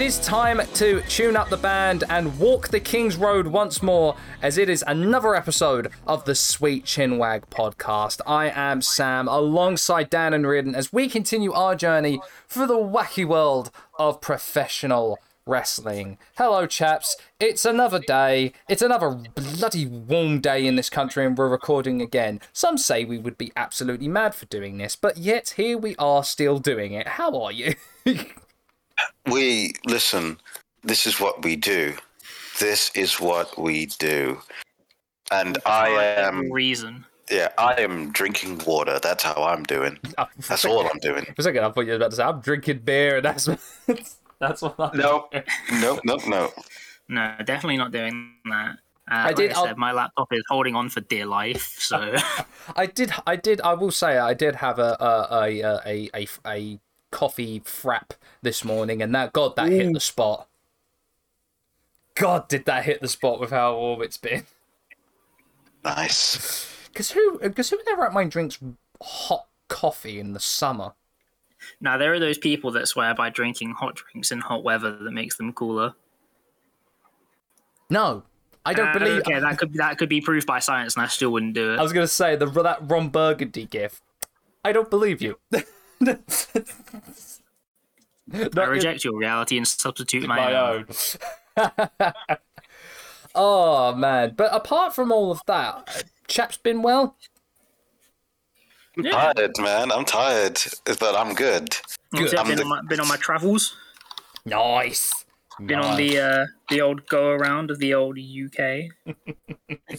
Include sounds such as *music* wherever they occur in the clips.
It is time to tune up the band and walk the King's Road once more, as it is another episode of the Sweet Chinwag podcast. I am Sam, alongside Dan and Riordan, as we continue our journey through the wacky world of professional wrestling. Hello, chaps. It's another day. It's another bloody warm day in this country, and we're recording again. Some say we would be absolutely mad for doing this, but yet here we are still doing it. How are you? *laughs* We listen. This is what we do. This is what we do. And I am reason. yeah, I am drinking water. That's how I'm doing. *laughs* That's all I'm doing. For a second, I thought you were about to say, I'm drinking beer, and that's, *laughs* that's what I'm Nope. Nope, nope, no. No, definitely not doing that. Uh, I like did- I said, my laptop is holding on for dear life, so *laughs* I did. I did. I will say I did have a a a a, a, a coffee frap this morning, and that God that hit the spot. God, did that hit the spot with how warm it's been? Nice. Because who? Because who in their right mind drinks hot coffee in the summer? now there are those people that swear by drinking hot drinks in hot weather that makes them cooler. No, I don't Uh, believe. Okay, that could that could be proved by science, and I still wouldn't do it. I was gonna say the that Ron Burgundy gif. I don't believe you. *laughs* *laughs* I reject your reality and substitute my, my own. own. *laughs* oh man! But apart from all of that, chap's been well. Yeah. Tired, man. I'm tired, but I'm good. What's it, I'm been, the- on my, been on my travels. Nice. Been on the uh, the old go around of the old UK.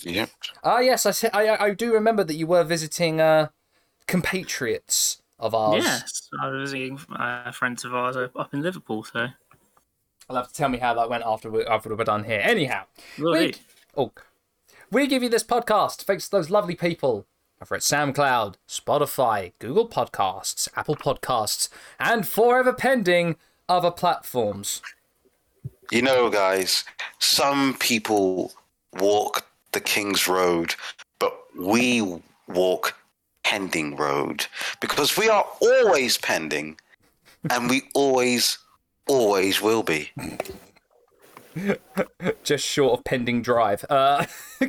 Yep. Ah, yes, I, said, I I I do remember that you were visiting uh, compatriots of ours. Yes, I was visiting uh, friends of ours up in Liverpool. So I'll have to tell me how that went after we, after we're done here. Anyhow, Will we, oh, we give you this podcast thanks to those lovely people over at SoundCloud, Spotify, Google Podcasts, Apple Podcasts, and forever pending other platforms. You know, guys, some people walk the King's Road, but we walk pending road because we are always pending and we always, always will be. *laughs* just short of pending drive. Uh, *laughs*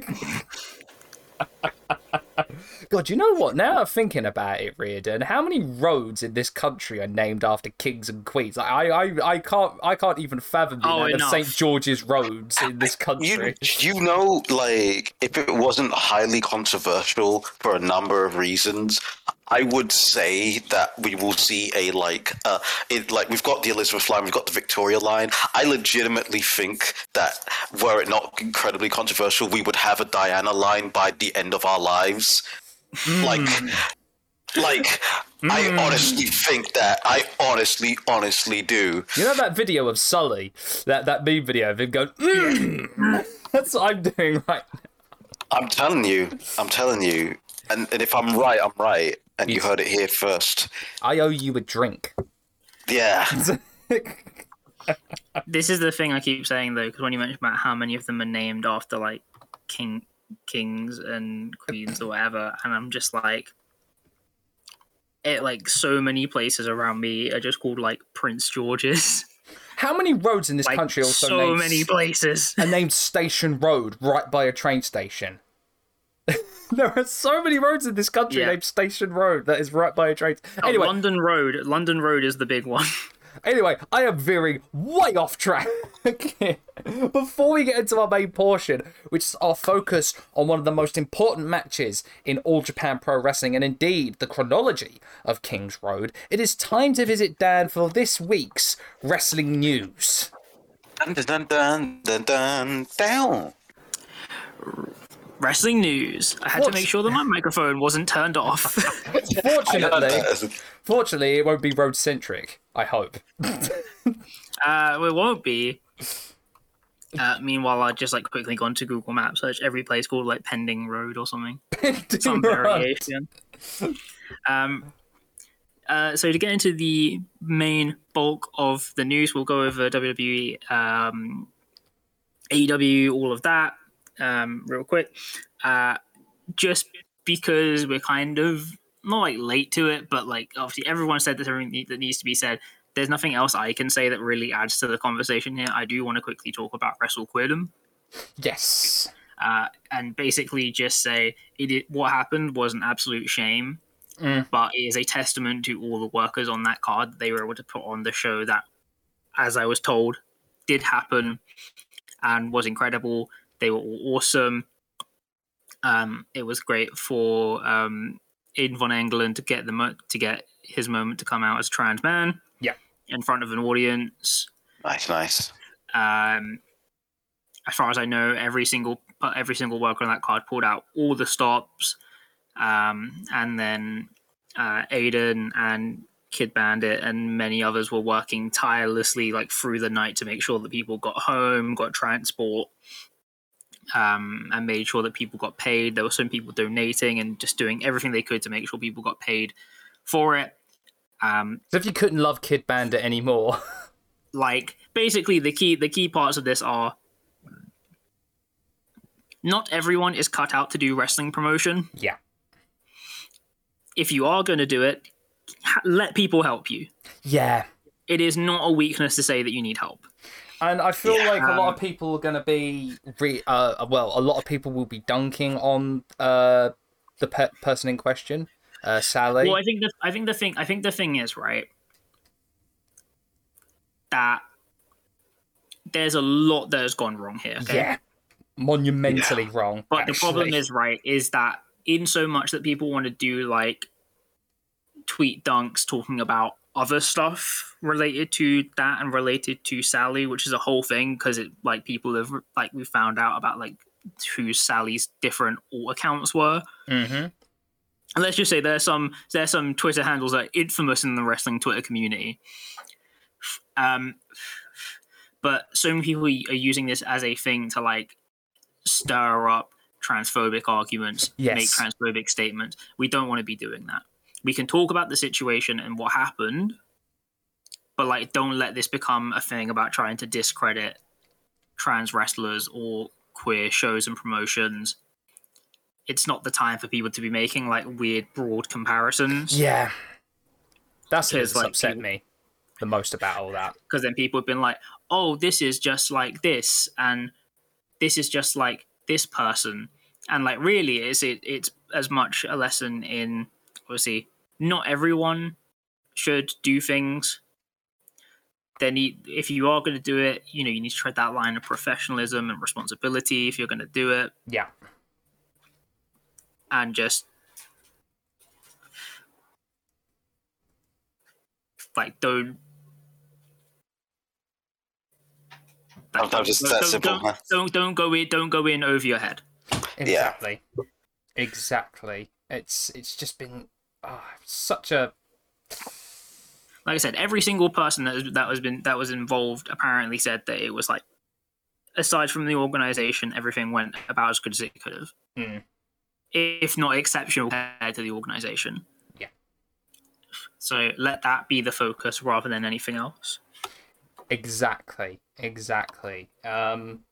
God, you know what? Now I'm thinking about it, Reardon. How many roads in this country are named after kings and queens? Like, I, I, I can't, I can't even fathom the Oh, of. St George's roads in this You, country. you know, like, if it wasn't highly controversial for a number of reasons, I would say that we will see a like, uh, it like we've got the Elizabeth line, we've got the Victoria line. I legitimately think that were it not incredibly controversial, we would have a Diana line by the end of our lives. Like, like I honestly think that. I honestly, honestly do. You know that video of Sully, that that meme video of him going. "Mm." *laughs* That's what I'm doing right now. I'm telling you, I'm telling you, and, and if I'm right, I'm right, and you heard it here first. I owe you a drink. Yeah, *laughs* This is the thing I keep saying though, because when you mention about how many of them are named after like king, kings and queens or whatever, and I'm just like, it like so many places around me are just called like Prince George's. *laughs* How many roads in this Like country also so named many places. are named Station Road right by a train station. *laughs* there are so many roads in this country Yeah. named Station Road that is right by a train. Oh, Anyway, London Road. London Road is the big one. *laughs* anyway, I am veering way off track. *laughs* Before we get into our main portion, which is our focus on one of the most important matches in All Japan Pro Wrestling and indeed the chronology of King's Road, it is time to visit Dan for this week's wrestling news. dun dun dun dun dun down. Wrestling news. I had What? to make sure that my microphone wasn't turned off. *laughs* Fortunately, fortunately, it won't be road centric. I hope. *laughs* Uh, it won't be. Uh, meanwhile, I just like quickly gone to Google Maps, search every place called like Pending Road or something, *laughs* some variation. Um, uh, so to get into the main bulk of the news, we'll go over WWE, um, AEW, all of that, um, real quick. Uh, just because we're kind of not like late to it, but like obviously everyone said there's everything that needs to be said. there's nothing else I can say that really adds to the conversation here. I do want to quickly talk about Wrestle Queerdom. Yes. Uh, and basically just say it, what happened was an absolute shame, Mm. but it is a testament to all the workers on that card that they were able to put on the show that, as I was told, did happen and was incredible. They were all awesome. Um, it was great for um, Aiden von Engelen to get the mo- to get his moment to come out as trans man. Yeah. in front of an audience. Nice, nice. Um, as far as I know, every single every single worker on that card pulled out all the stops, um, and then uh, Aiden and Kid Bandit and many others were working tirelessly, like through the night, to make sure that people got home, got transport, um, and made sure that people got paid. There were some people donating and just doing everything they could to make sure people got paid for it. Um, So if you couldn't love Kid Bandit anymore, *laughs* like basically the key the key parts of this are not everyone is cut out to do wrestling promotion yeah. if you are going to do it ha- let people help you Yeah. it is not a weakness to say that you need help And I feel Yeah, like a lot um, of people are going to be, re- uh, well, a lot of people will be dunking on uh, the pe- person in question, uh, Sally. well i think the i think the thing i think the thing is right that there's a lot that has gone wrong here okay? Yeah. Monumentally wrong. But the problem is, right, is that in so much that people want to do like tweet dunks talking about other stuff related to that and related to Sally, which is a whole thing because it like people have like we found out about like who Sally's different alt accounts were. Mhm. And let's just say there's some there's some Twitter handles that are infamous in the wrestling Twitter community. Um, but so many people are using this as a thing to like stir up transphobic arguments, Yes. make transphobic statements. We don't want to be doing that. We can talk about the situation and what happened, but like don't let this become a thing about trying to discredit trans wrestlers or queer shows and promotions. It's not the time for people to be making like weird broad comparisons. Yeah. That's what's like, upset people- me the most about all that. because then people have been like, "Oh, this is just like this," and this is just like this person, and like really, it's it it's as much a lesson in obviously not everyone should do things. Then you, if you are going to do it, you know you need to tread that line of professionalism and responsibility if you're going to do it, Yeah. and just like don't. like, Sometimes don't- that don't- simple, Don't, huh? don't don't go in. Don't go in over your head. Exactly. Exactly. It's it's just been oh, such a Like I said, every single person that was, that was been that was involved apparently said that it was like, aside from the organization, everything went about as good as it could have, Hmm. if not exceptional compared to the organization. Yeah. So let that be the focus rather than anything else. Exactly, exactly. Um,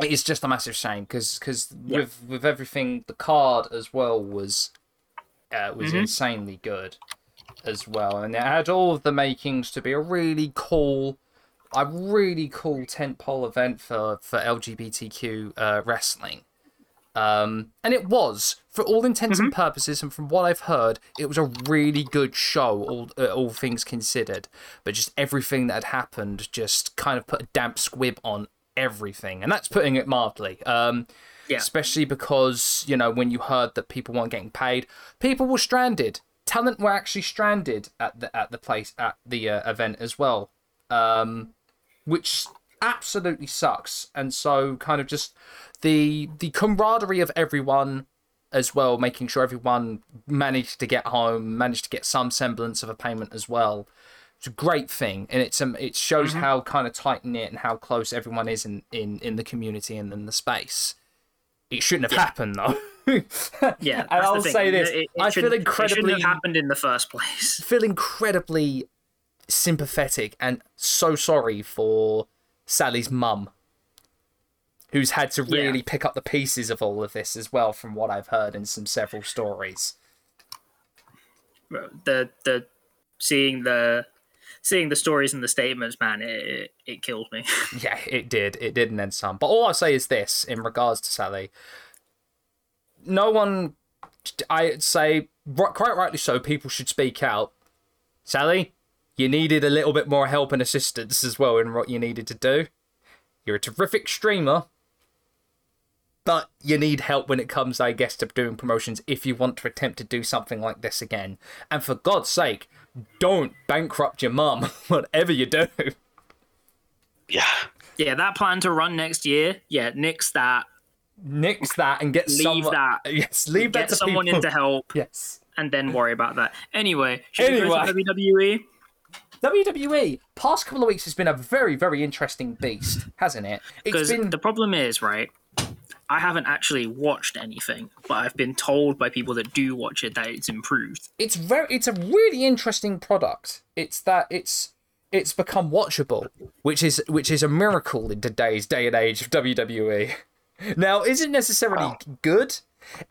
it's just a massive shame because Yeah. with with everything, the card as well was uh, was Mhm. insanely good as well, and it had all of the makings to be a really cool, a really cool tentpole event for for LGBTQ uh, wrestling. Um, and it was, for all intents and purposes, and from what I've heard, it was a really good show, all uh, all things considered. But just everything that had happened just kind of put a damp squib on everything, and that's putting it mildly. Um, Yeah. Especially because you know when you heard that people weren't getting paid, people were stranded. Talent were actually stranded at the at the place at the uh, event as well. Um, which absolutely sucks. And so, kind of just the the camaraderie of everyone as well, making sure everyone managed to get home, managed to get some semblance of a payment as well. It's a great thing, and it's um, it shows how kind of tight knit and how close everyone is in in in the community and in the space. It shouldn't have happened though. *laughs* Yeah, and I'll say this: It- it I feel It incredibly shouldn't have happened in the first place. *laughs* feel incredibly sympathetic and so sorry for Sally's mum, who's had to Yeah. really pick up the pieces of all of this as well, from what I've heard in some several stories. the the seeing the seeing the stories and the statements, man, it it, killed me. *laughs* Yeah, it did. It did and then some. But all I'll say is this in regards to Sally. No one, I'd say, quite rightly so, people should speak out. Sally, you needed a little bit more help and assistance as well in what you needed to do. You're a terrific streamer, but you need help when it comes, I guess, to doing promotions if you want to attempt to do something like this again. And for God's sake, don't bankrupt your mum, *laughs* whatever you do. Yeah. yeah, that plan to run next year, yeah, nix that. Nix that and get Leave someone. that. *laughs* Yes, leave Get that to someone people. in to help, *laughs* Yes. and then worry about that. Anyway, should we go to Anyway. WWE? WWE past couple of weeks has been a very, very interesting beast, hasn't it? It's Because been the problem is, right? I haven't actually watched anything, but I've been told by people that do watch it that it's improved. it's very it's a really interesting product. It's that it's it's become watchable, which is which is a miracle in today's day and age of WWE. Now, isn't necessarily good.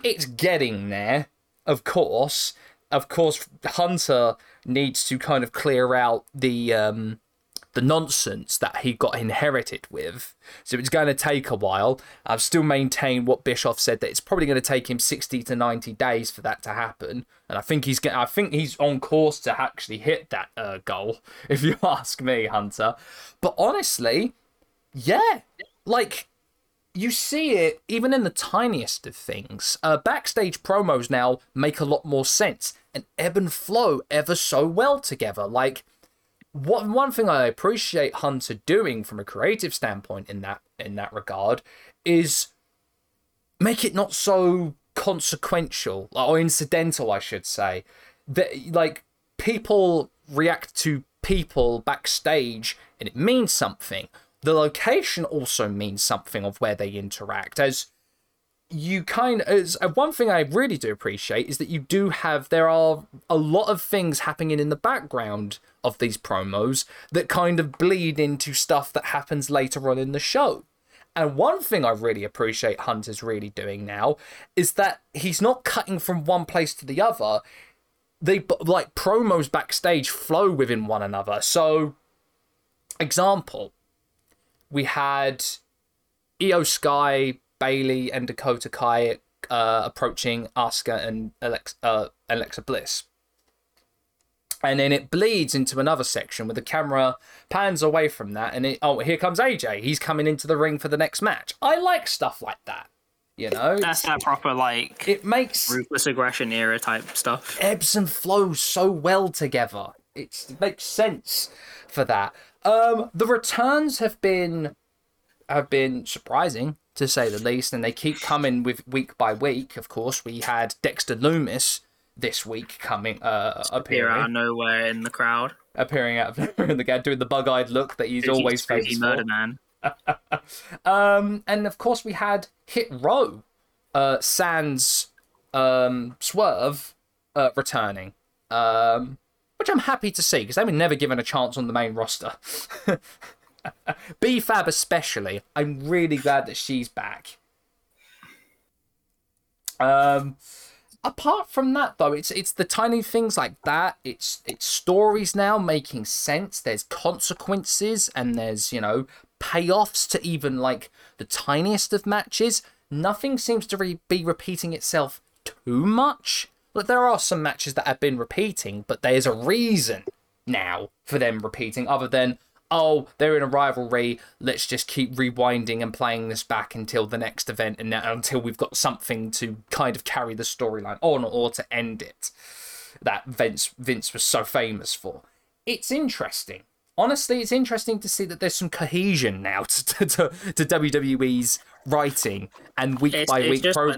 It's getting there, of course. Of course, Hunter needs to kind of clear out the um, the nonsense that he got inherited with. So it's going to take a while. I've still maintained what Bischoff said that it's probably going to take him 60 to 90 days for that to happen. And I think he's going I think he's on course to actually hit that uh, goal *laughs* if you ask me, Hunter. But honestly, yeah. Like you see it even in the tiniest of things. Uh, backstage promos now make a lot more sense and ebb and flow ever so well together. Like what one thing I appreciate Hunter doing from a creative standpoint in that in that regard is make it not so consequential or incidental, I should say. That like people react to people backstage and it means something. The location also means something of where they interact as you kind of uh, one thing I really do appreciate is that you do have there are a lot of things happening in the background of these promos that kind of bleed into stuff that happens later on in the show. And one thing I really appreciate Hunter's really doing now is that he's not cutting from one place to the other. They like promos backstage flow within one another. So, example, we had Iyo Sky, Bayley, and Dakota Kai uh, approaching Asuka and Alex, uh, Alexa Bliss. And then it bleeds into another section where the camera pans away from that, and it oh here comes AJ. He's coming into the ring for the next match. I like stuff like that. You know, That's that proper like it makes ruthless aggression era type stuff. ebbs and flows so well together. It's, it makes sense for that. Um, the returns have been have been surprising to say the least, and they keep coming with week by week. Of course, we had Dexter Lumis this week coming uh, Appear out of appearing nowhere in the crowd. appearing out of *laughs* nowhere in the crowd, doing the bug eyed look that he's always famous murder for. man. *laughs* Um, and of course, we had Hit Row, uh, Sans um, Swerve uh, returning, um, which I'm happy to see because they were never given a chance on the main roster. *laughs* B Fab, especially, I'm really glad that she's back. Um, apart from that, though, it's it's the tiny things like that. It's it's stories now making sense. There's consequences and there's you know payoffs to even like the tiniest of matches. Nothing seems to re- be repeating itself too much. Like there are some matches that have been repeating, but there's a reason now for them repeating, other than oh they're in a rivalry. Let's just keep rewinding and playing this back until the next event, and now, until we've got something to kind of carry the storyline on or to end it. That Vince Vince was so famous for. It's interesting. Honestly, it's interesting to see that there's some cohesion now *laughs* to, to, to, WWE's writing and week It's, by it's week just like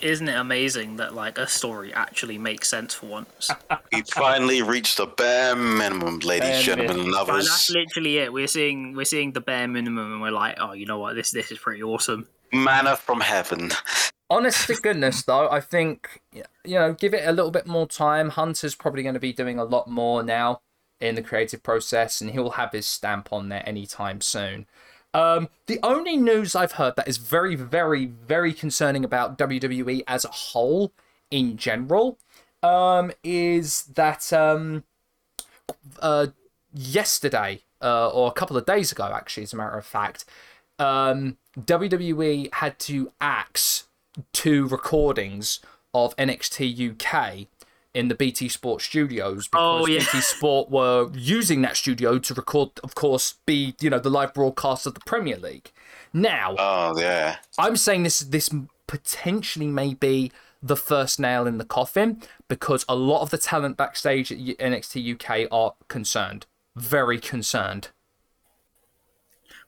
the programming. thing of, isn't it amazing that like a story actually makes sense for once? *laughs* We finally reached the bare minimum, ladies, Bare gentlemen, and But others. that's literally it. We're seeing we're seeing the bare minimum, and we're like, oh, you know what? This this is pretty awesome. Manna from heaven. Honest to goodness, though, I think you know, give it a little bit more time. Hunter's probably going to be doing a lot more now in the creative process, and he'll have his stamp on there anytime soon. Um, the only news I've heard that is very, very, very concerning about WWE as a whole in general um, is that um, uh, yesterday uh, or a couple of days ago, actually, as a matter of fact, um, WWE had to axe two recordings of NXT UK in the BT Sport studios oh, because Oh, yeah. BT Sport were using that studio to record, of course, be you know the live broadcast of the Premier League. Now, Oh yeah. I'm saying this this potentially may be the first nail in the coffin because a lot of the talent backstage at NXT UK are concerned, very concerned.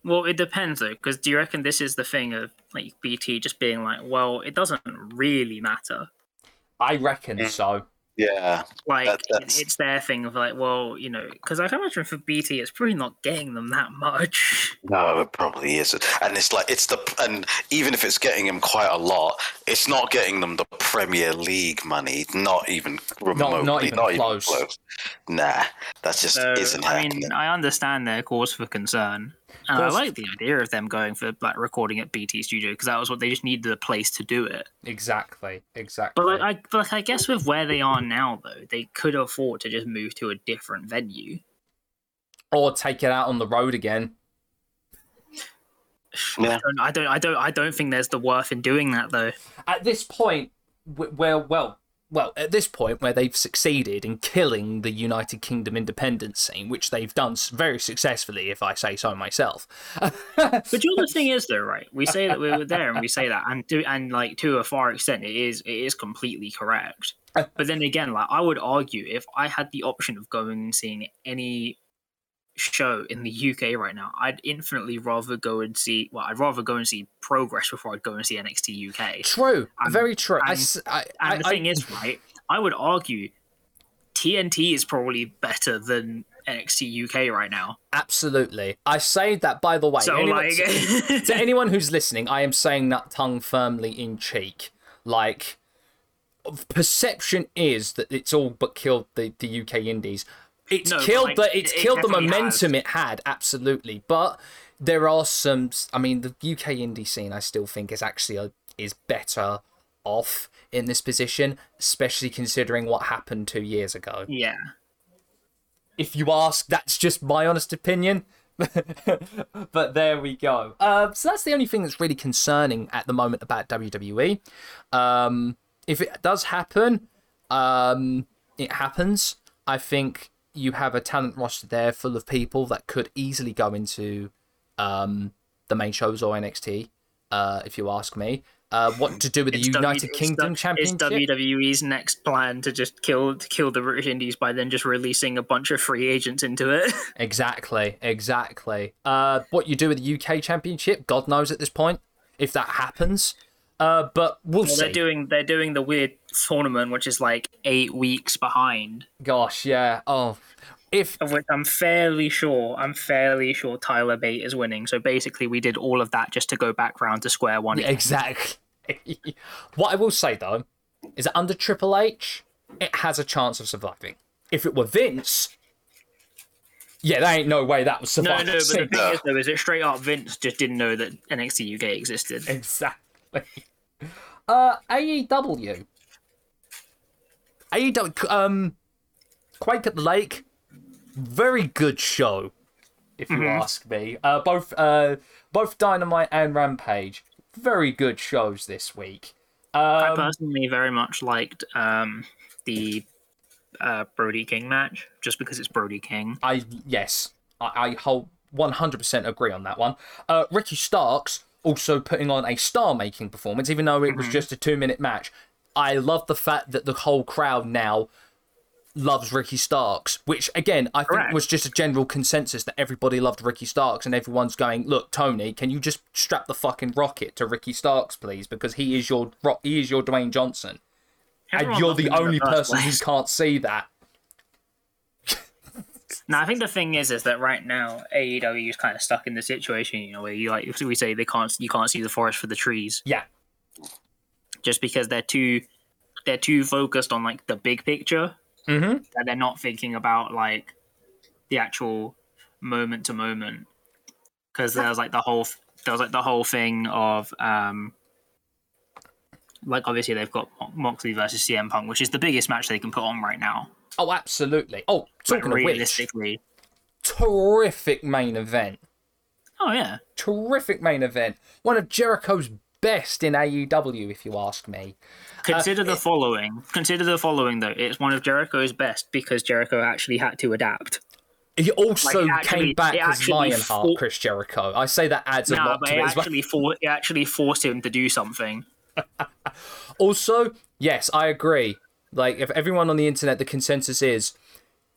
Well, it depends though, because do you reckon this is the thing of like BT just being like, well, it doesn't really matter. I reckon so. Yeah. Like That- that's- it's their thing of like, well, you know, because I can imagine for BT, it's probably not getting them that much. *laughs* No, it probably isn't. And it's like it's the and even if it's getting them quite a lot, it's not getting them the Premier League money. Not even remotely. Not even close. Nah, that just So isn't I happening. mean, I understand their cause for concern, and I like the idea of them going for like recording at BT Studio because that was what they just needed a place to do it. Exactly, exactly. But like, I but like, I guess with where they are now, though, they could afford to just move to a different venue. or take it out on the road again. *sighs* yeah. And I don't, I don't, I don't think there's the worth in doing that though. At this point, where well, well, at this point where they've succeeded in killing the United Kingdom independence scene, which they've done very successfully, if I say so myself. *laughs* But you know the thing is though, right? We say that we were there and we say that, and to and like to a far extent, it is it is completely correct. Uh. But then again, like I would argue, if I had the option of going and seeing any show in the UK right now, I'd infinitely rather go and see. Well, I'd rather go and see Progress before I'd go and see NXT UK. True, And- very true. I and- s- I, And the I- thing is, right? I would argue TNT is probably better than NXT UK right now. absolutely. I say that by the way. so anyone- like, *laughs* to anyone who's listening, I am saying that tongue firmly in cheek. Like, perception is that it's all but killed the, the UK indies. It's No, but, killed like, the it's it killed the momentum has. it had, absolutely. But there are some. I mean, the UK indie scene, I still think is actually a, is better off in this position, especially considering what happened two years ago. yeah. If you ask, that's just my honest opinion. *laughs* but there we go. Uh, so that's the only thing that's really concerning at the moment about WWE. Um, if it does happen, um, it happens. I think you have a talent roster there full of people that could easily go into um, the main shows or NXT. Uh, if you ask me, uh, what to do with the It's United W- Kingdom Du- Championship? Is WWE's next plan to just kill to kill the British Indies by then just releasing a bunch of free agents into it? *laughs* Exactly, exactly. Uh, what you do with the UK Championship, God knows at this point if that happens. Uh, but we'll Well, see. they're doing they're doing the weird tournament, which is like eight weeks behind. Gosh, yeah. Oh, if Of which I'm fairly sure I'm fairly sure Tyler Bate is winning. So basically, we did all of that just to go back round to square one. again. exactly. *laughs* what I will say though is that under Triple H, it has a chance of surviving. If it were Vince, yeah, there ain't no way that was surviving. no, no, but the *laughs* thing is, though, is it straight up Vince just didn't know that NXT UK existed. Exactly. *laughs* Uh, AEW. AEW. Um, Quake at the Lake. Very good show, if you ask me. Uh, both uh, both Dynamite and Rampage. Very good shows this week. I Um, personally very much liked um, the uh, Brody King match, just because it's Brody King. I yes, I, I whole one hundred percent agree on that one. Uh, Ricky Starks also putting on a star-making performance, even though it was just a two-minute match. I love the fact that the whole crowd now loves Ricky Starks, which again I think was just a general consensus that everybody loved Ricky Starks, and everyone's going, "Look, Tony, can you just strap the fucking rocket to Ricky Starks, please? Because he is your he is your Dwayne Johnson, and you're the only person who can't see that." *laughs* Now, I think the thing is, is that right now AEW is kind of stuck in the situation, you know, where you like we say they can't, you can't see the forest for the trees, Yeah, just because they're too, they're too focused on like the big picture mm-hmm. that they're not thinking about like the actual moment to moment. Because there's like the whole, there was like the whole thing of, um, like obviously they've got Mo- Moxley versus CM Punk, which is the biggest match they can put on right now. Oh, absolutely. Oh, Like, talking of which, realistically. terrific main event. Oh yeah. Terrific main event. One of Jericho's best in AEW, if you ask me. Consider Uh, the following. Consider the following though. It's one of Jericho's best because Jericho actually had to adapt. He also Like, it actually- came back as Lionheart, Chris Jericho. I say that adds a lot but to it it as well. actually for it actually forced him to do something. *laughs* Also, yes, I agree. Like, if everyone on the internet, the consensus is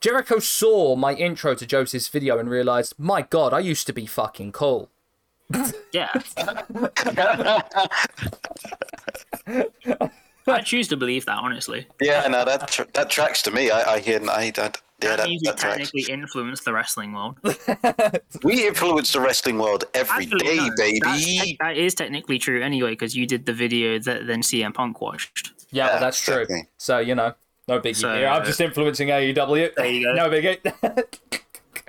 Jericho saw my intro to Joseph's video and realized, my god, I used to be fucking cool. Yeah. *laughs* I choose to believe that honestly. Yeah, no, that tr- that tracks to me. I, I hear, I, that, yeah, That that, means you that tracks. technically influenced the wrestling world. *laughs* We influence the wrestling world every day, Actually, no, baby. that's that is technically true anyway because you did the video that then CM Punk watched. Yeah, well, that's true. exactly. So, you know, no biggie So, here. I'm uh, just influencing AEW. There you go. no biggie. *laughs*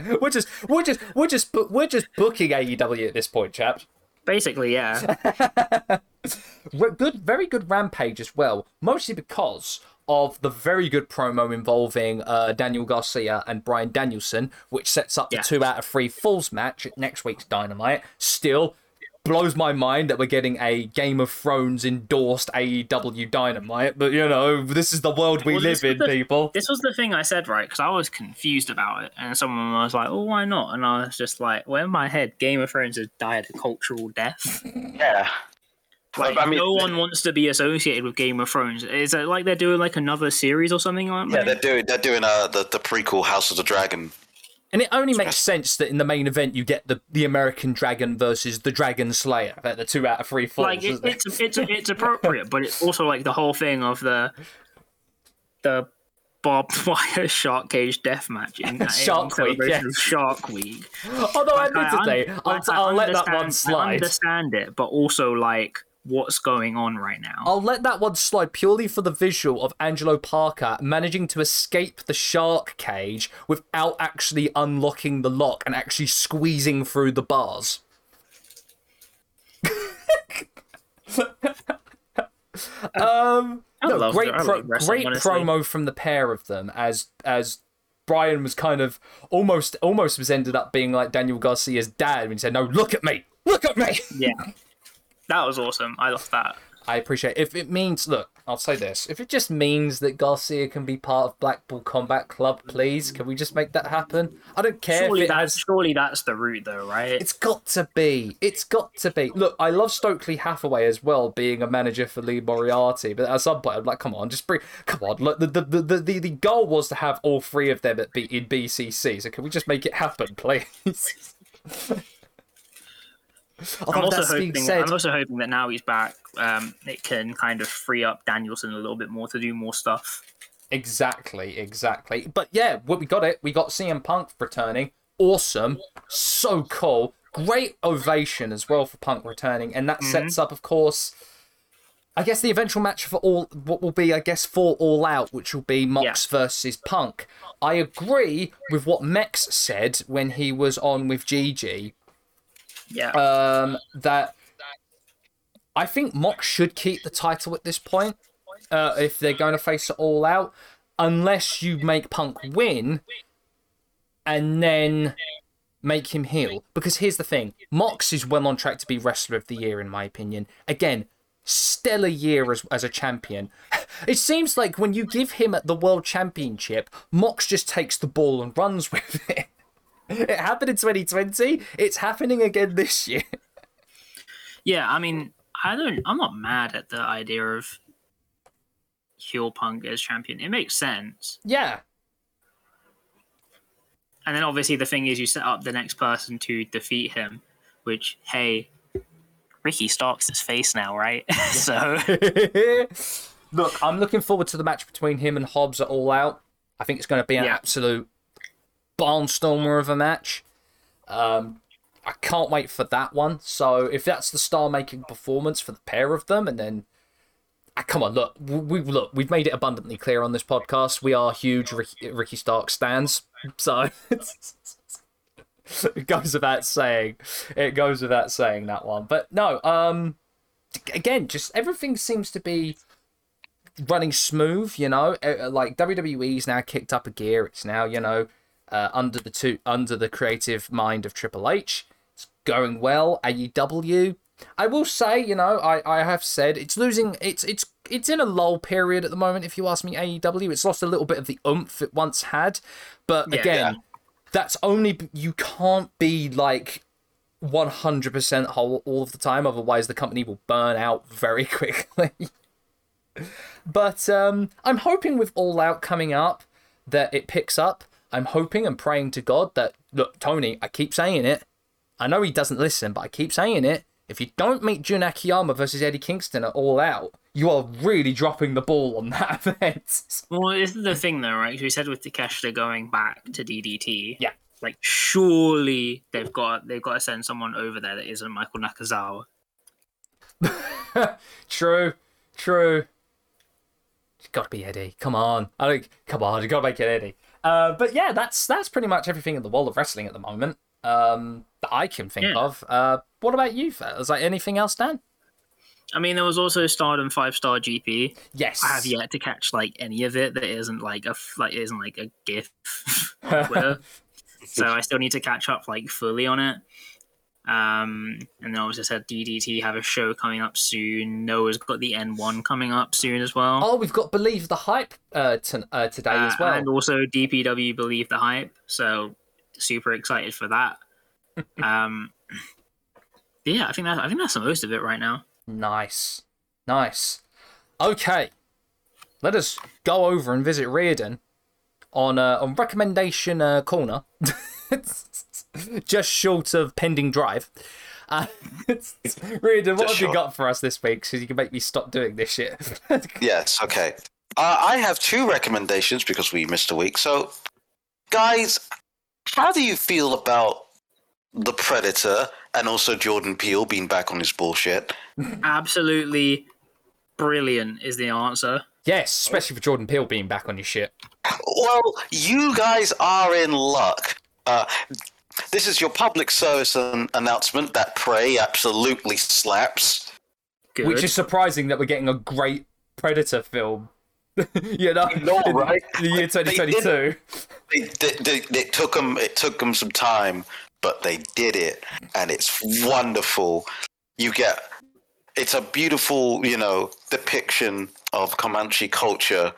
*laughs* we're just, we're just, we're just, we're just booking AEW at this point, chaps. Basically, yeah. *laughs* Good, very good rampage as well. Mostly because of the very good promo involving uh, Daniel Garcia and Bryan Danielson, which sets up the Yeah. two out of three falls match at next week's Dynamite. Still blows my mind that we're getting a Game of Thrones endorsed AEW Dynamite, but you know this is the world we Well, live in, the- people. This was the thing I said, right? Because I was confused about it, and someone was like, "Oh, why not?" And I was just like, "Well, in my head, Game of Thrones has died a cultural death. yeah. Like, I mean, no one wants to be associated with Game of Thrones. Is it like they're doing like another series or something? Aren't Yeah, they? they're doing they're doing uh, the the prequel House of the Dragon. And it only makes sense that in the main event you get the, the American Dragon versus the Dragon Slayer, the two out of three falls. like it, isn't it? it's it's it's appropriate, but it's also like the whole thing of the the barbed *laughs* wire shark cage death match in, *laughs* Shark Week, yeah. Shark Week. Although Like, I admittedly, un- I'll, like, I I'll let that one I slide. understand it, but also like what's going on right now. I'll let that one slide purely for the visual of Angelo Parker managing to escape the shark cage without actually unlocking the lock and actually squeezing through the bars. *laughs* um, no, great, pro- great honestly. promo from the pair of them as as Brian was kind of almost almost was ended up being like Daniel Garcia's dad when he said, "No, look at me, look at me." yeah, *laughs* that was awesome. I love that. I appreciate if it means look, I'll say this. If it just means that Garcia can be part of Blackpool Combat Club, please, can we just make that happen? I don't care Surely if that's has surely that's the route, though, right? it's got to be. It's got to be. Look, I love Stokely Hathaway as well, being a manager for Lee Moriarty. But at some point, I'm like, come on, just bring. Come on. Look, the the, the, the, the, the goal was to have all three of them at B, in BCC. So can we just make it happen, *laughs* please? *laughs* I'm also hoping. said, I'm also hoping that now he's back, um, it can kind of free up Danielson a little bit more to do more stuff. Exactly, exactly. But yeah, what we got it. We got CM Punk returning. Awesome. So cool. Great ovation as well for Punk returning. And that sets up, of course, I guess the eventual match for all what will be, I guess, for All Out, which will be Mox versus Punk. I agree with what Mex said when he was on with Gigi. Yeah, Um, that I think Mox should keep the title at this point uh, if they're going to face it all out, unless you make Punk win and then make him heel. Because here's the thing Mox is well on track to be Wrestler of the Year, in my opinion. Again, stellar year as, as a champion. *laughs* It seems like when you give him the World Championship, Mox just takes the ball and runs *laughs* with it. It happened in 2020. It's happening again this year. yeah. I mean, I don't. I'm not mad at the idea of heel Punk as champion. It makes sense. Yeah. And then obviously the thing is, you set up the next person to defeat him, which hey, Ricky Starks his face now, right? *laughs* so *laughs* Look, I'm looking forward to the match between him and Hobbs at All Out. I think it's going to be an Yeah. absolute barnstormer of a match. Um, I can't wait for that one. So if that's the star-making performance for the pair of them, and then ah, come on, look, we look, we've made it abundantly clear on this podcast. We are huge Ricky, Ricky Stark stands. So *laughs* it goes without saying. It goes without saying that one. But no, um, again, just everything seems to be running smooth. You know, Uh, like WWE's now kicked up a gear. It's now you know uh, under the two under the creative mind of Triple H. It's going well. AEW. I will say, you know, I, I have said it's losing. It's it's it's in a lull period at the moment. If you ask me, AEW, it's lost a little bit of the oomph it once had. But Yeah. again, that's only you can't be like 100% whole all of the time otherwise the company will burn out very *laughs* quickly but um i'm hoping with all out coming up that it picks up i'm hoping and praying to god that look tony i keep saying it i know he doesn't listen but i keep saying it if you don't meet jun akiyama versus eddie kingston at all out you are really dropping the ball on that *laughs* event Well, this is the thing, though, right? we said with Takeshita going back to DDT. Yeah. Like, surely they've got they've got to send someone over there that isn't Michael Nakazawa. *laughs* True, true. It's got to be Eddie. Come on, I think. Come on, you got to make it Eddie. Uh, but yeah, that's that's pretty much everything in the world of wrestling at the moment um, that I can think Yeah. of. Uh, what about you, Is Like anything else, Dan? I mean, there was also Stardom Five Star GP. Yes. I have yet to catch like any of it that isn't like a like isn't like a GIF *laughs* on Twitter. *laughs* so I still need to catch up like fully on it. Um, and then obviously I said DDT have a show coming up soon. Noah's got the N1 coming up soon as well. Oh, we've got believe the hype uh, to, uh, today Uh, as well. And also DPW believe the hype, so super excited for that. *laughs* um, yeah, I think that's I think that's the most of it right now. Nice, nice. Okay, let us go over and visit Reardon on uh, on recommendation uh, corner, *laughs* just short of pending drive. Uh, *laughs* Reardon, what Just have you got for us this week? So you can make me stop doing this shit. *laughs* Yes, okay. Uh, I have two recommendations because we missed a week. So, guys, how do you feel about the Predator and also Jordan Peele being back on his bullshit? Absolutely brilliant is the answer. yes, especially for Jordan Peele being back on your shit. Well, you guys are in luck. Uh, this is your public service an- announcement that Prey absolutely slaps. Good. Which is surprising that we're getting a great Predator film. *laughs* you know, know, in right? *laughs* the year They did- 2022. It, they, they, it took them. It took them some time, but they did it, and it's wonderful. You get. It's a beautiful, you know, depiction of Comanche culture,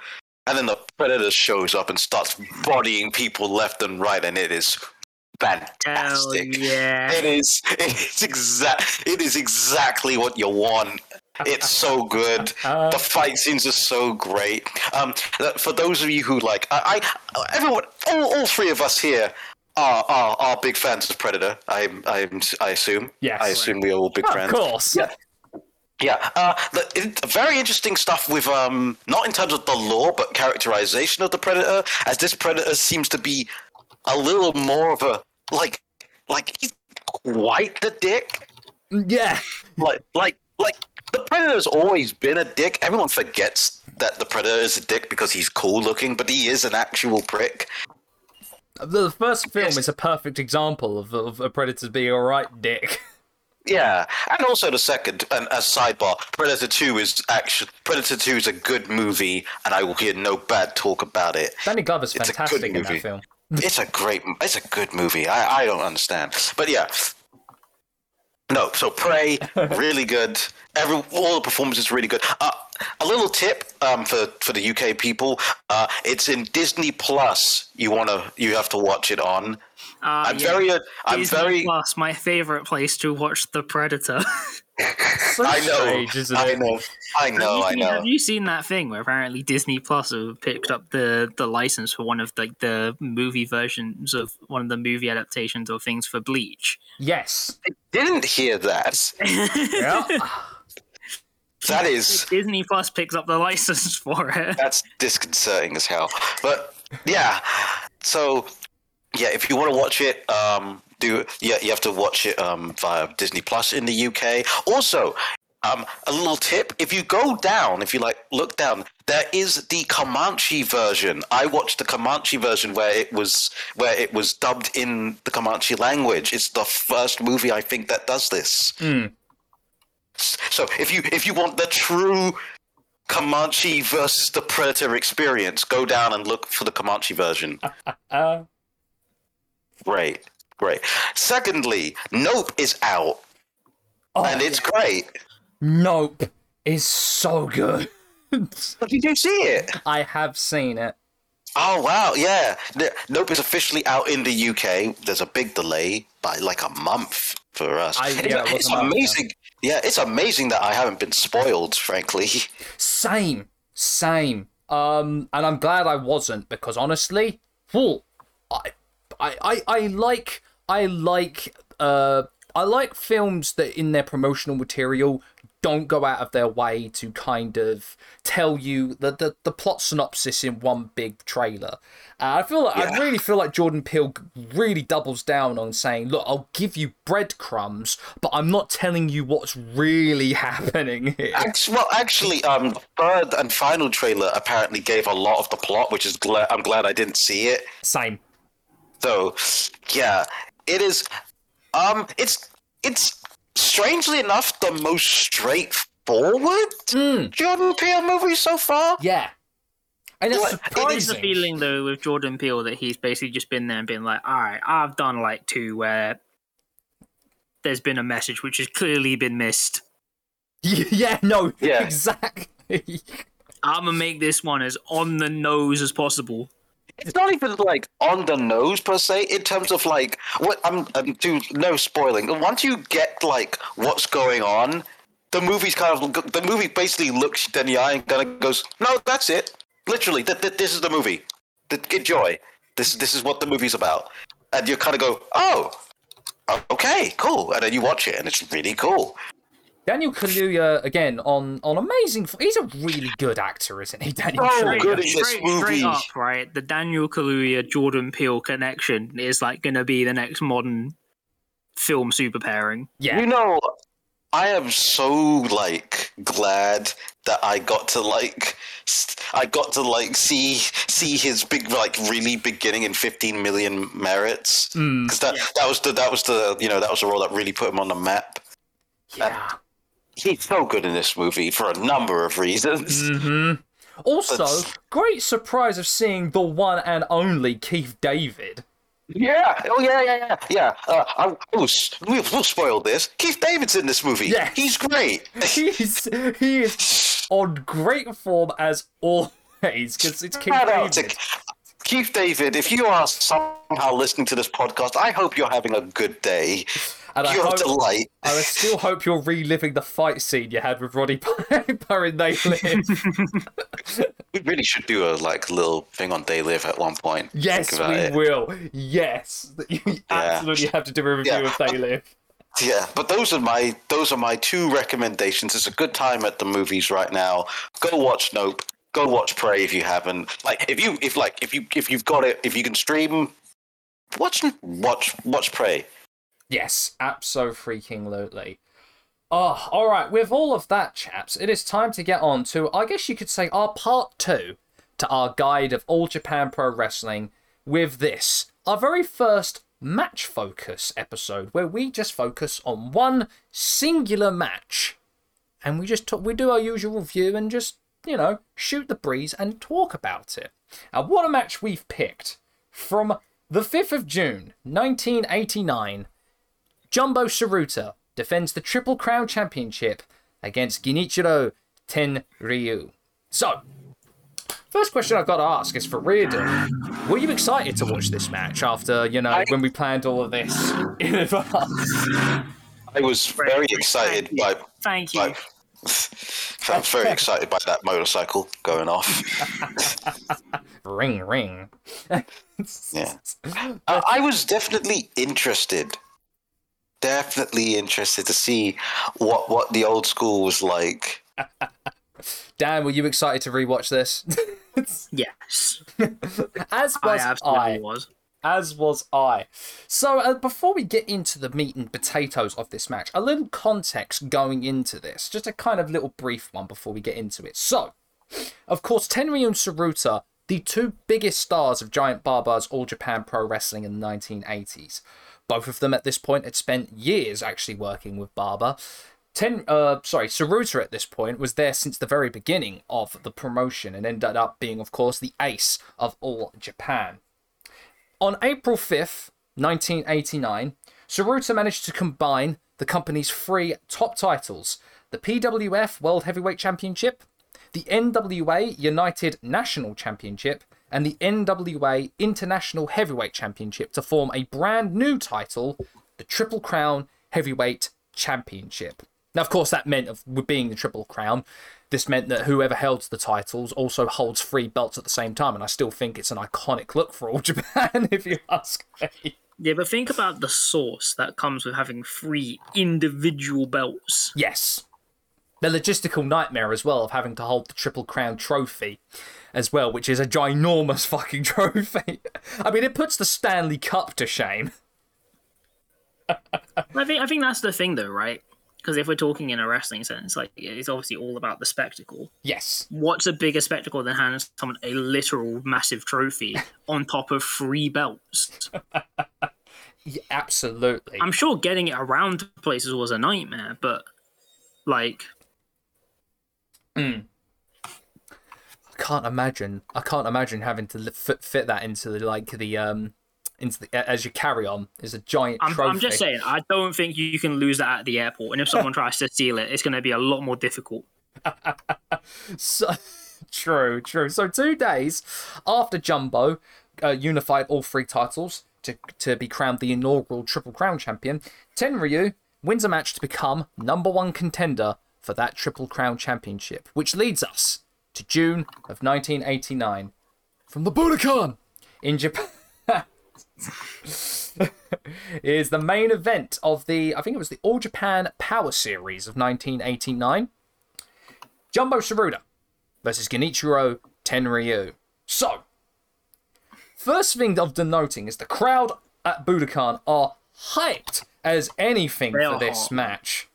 and then the predator shows up and starts bodying people left and right, and it is Hell fantastic. yeah. *laughs* It is. It's exact. It is exactly what you want. It's so good. Uh, The fight scenes are so great. Um, for those of you who like, I, I everyone, all, all three of us here are, are are big fans of Predator. I'm, I'm, I assume. Yes. I assume we are all big of fans. Of course. Yeah. Yeah, uh, the, it, very interesting stuff with um, not in terms of the lore, but characterization of the predator. As this predator seems to be a little more of a like, like he's quite the dick. Yeah. Like, like, like the predator's always been a dick. Everyone forgets that the predator is a dick because he's cool looking, but he is an actual prick. The first film Yes. is a perfect example of, of a Predator being a right dick. Yeah, and also the second, and as sidebar, Predator Two is actually Predator Two is a good movie, and I will hear no bad talk about it. Danny Glover's It's a fantastic in that film. It's a great, it's a good movie. I, I don't understand, but yeah. No, so Prey, *laughs* really good. Every all the performances really good. Uh, a little tip um, for for the UK people: uh, it's in Disney Plus. You wanna, you have to watch it on. Uh, I'm yeah. very, uh, I'm Disney very. Plus, my favorite place to watch The Predator. *laughs* *laughs* So I know, strange, isn't I it? know, I know, have, I you seen, know. have you seen that thing where apparently Disney Plus have picked up the the license for one of like the movie versions of one of the movie adaptations or things for Bleach? Yes. Didn't hear that. *laughs* Yeah. That is Disney Plus picks up the license for it. that's disconcerting as hell. But yeah, so yeah, if you want to watch it, um, do yeah, you have to watch it um, via Disney Plus in the UK. Also, um, a little tip: if you go down, if you like look down, there is the Comanche version. I watched the Comanche version where it was where it was dubbed in the Comanche language. It's the first movie I think that does this. Hmm. So if you if you want the true Comanche versus the Predator experience. Go down and look for the Comanche version. *laughs* Uh, Great, great. Secondly, Nope is out, oh, and it's great. Nope is so good. *laughs* Did you see it? I have seen it. Oh wow, yeah. Nope is officially out in the UK. There's a big delay by like a month for us. I- It's- yeah, it it's a month, yeah. amazing. Yeah, it's amazing that I haven't been spoiled, frankly. Same, same. Um, and I'm glad I wasn't because honestly, whew, I, I, I, I like, I like, uh, I like films that in their promotional material don't go out of their way to kind of tell you the the, the plot synopsis in one big trailer. Uh, I feel like I really feel like Jordan Peele really doubles down on saying, "Look, I'll give you breadcrumbs, but I'm not telling you what's really *laughs* happening here." Actu- Well, actually, um, third and final trailer apparently gave a lot of the plot, which is glad I'm glad I didn't see it. Same. So, yeah, it is. Um, it's it's strangely enough the most straightforward Jordan Peele movie so far. Yeah. And it's What? It is It's the feeling though with Jordan Peele that he's basically just been there and been like, all right, I've done like two where there's been a message which has clearly been missed. *laughs* yeah, no, Yeah. exactly. I'm gonna make this one as on the nose as possible. It's not even like on the nose per se in terms of like what um, um, I'm, I'm do no spoiling. Once you get like what's going on, the movie's kind of the movie basically looks you in the eye and kind of goes, "No, that's it. Literally, th- th- this is the movie. Th- Enjoy. This this is what the movie's about." And you kind of go, "Oh, okay, cool," and then you watch it, and it's really cool. Daniel Kaluuya again on on amazing. He's a really good actor, isn't he? Daniel Oh, Kaluuya. good in this straight, movie. straight up, right? The Daniel Kaluuya Jordan Peele connection is like gonna be the next modern film super pairing. Yeah, You know, I am so like glad that I got to like s- I got to like see see his big like really beginning in 15 million merits Mm, because that that was the that was the you know that was the role that really put him on the map. yeah. He's so good in this movie for a number of reasons. hmm Also, great surprise of seeing the one and only Keith David. Yeah. Oh yeah yeah yeah yeah. Uh, I, I was, we'll, we'll spoil this. Keith David's in this movie. Yeah. He's great. *laughs* He's he is on great form as always because it's Keith out to David. Keith David. If you are somehow listening to this podcast, I hope you're having a good day. And I a hope, delight. I still hope you're reliving the fight scene you had with Roddy Piper *laughs* in They Live. *laughs* We really should do a like little thing on They Live at one point. Yes, we it. will. Yes, *laughs* you absolutely have to do a review Yeah. of They Live. Yeah, but those are my those are my two recommendations. It's a good time at the movies right now. Go watch Nope. Go watch Prey if you haven't. Like if you if like if you if you've got it if you can stream, watch watch watch Prey. Yes, abso freaking lutely. Oh, ah, all right. With all of that, chaps, it is time to get on to, I guess you could say, our part two to our guide of All Japan Pro Wrestling. With this, our very first match focus episode, where we just focus on one singular match, and we just talk, we do our usual review and just you know shoot the breeze and talk about it. And what a match we've picked from the fifth of June, nineteen eighty nine. Jumbo Tsuruta defends the Triple Crown Championship against Genichiro Tenryu. So, first question I've got to ask is for Reardon. Were you excited to watch this match after, you know, I- when we planned all of this *laughs* in advance? I was very excited Thank you. by Thank you. by. I was very excited by that motorcycle going off. *laughs* ring, ring. Yeah. *laughs* I, I was definitely interested. Definitely interested to see what what the old school was like. *laughs* Dan, were you excited to rewatch this? *laughs* Yes, As I was absolutely I. was. as was I. So, uh, before we get into the meat and potatoes of this match, a little context going into this, just a kind of little brief one before we get into it. So, of course, Tenryu and Tsuruta, the two biggest stars of Giant Baba's All Japan Pro Wrestling in the 1980s. Both of them at this point had spent years actually working with Baba. Ten, uh, sorry, Tsuruta at this point was there since the very beginning of the promotion and ended up being, of course, the ace of all Japan. On April 5th, 1989, Tsuruta managed to combine the company's three top titles the PWF World Heavyweight Championship, the NWA United National Championship, and the NWA International Heavyweight Championship to form a brand new title, the Triple Crown Heavyweight Championship. Now, of course, that meant of being the Triple Crown. This meant that whoever held the titles also holds three belts at the same time, and I still think it's an iconic look for all *laughs* Japan, if you ask me. Yeah, but think about the source that comes with having three individual belts. Yes. The logistical nightmare as well of having to hold the Triple Crown trophy as well, which is a ginormous *laughs* fucking trophy. I mean, it puts the Stanley Cup to shame. I think I think that's the thing though, right? Because if we're talking in a wrestling sense, like it's obviously all about the spectacle. Yes. What's a bigger spectacle than handing someone a literal massive trophy *laughs* on top of three belts? Yeah, absolutely. I'm sure getting it around places was a nightmare, but like I can't imagine. I can't imagine having to fit, fit that into the, like the um into the as you carry on is a giant I'm, trophy. I'm just saying, I don't think you can lose that at the airport. And if someone *laughs* tries to steal it, it's going to be a lot more difficult. *laughs* So, true, true. So two days after Jumbo uh, unified all three titles to to be crowned the inaugural Triple Crown champion, Tenryu wins a match to become number one contender for that Triple Crown championship, which leads us to June of 1989 from the Budokan in Japan. *laughs* is the main event of the I think it was the All Japan Power Series of 1989. Jumbo Tsuruta versus Genichiro Tenryu. So, first thing of denoting is the crowd at Budokan are hyped as anything for this hot. match.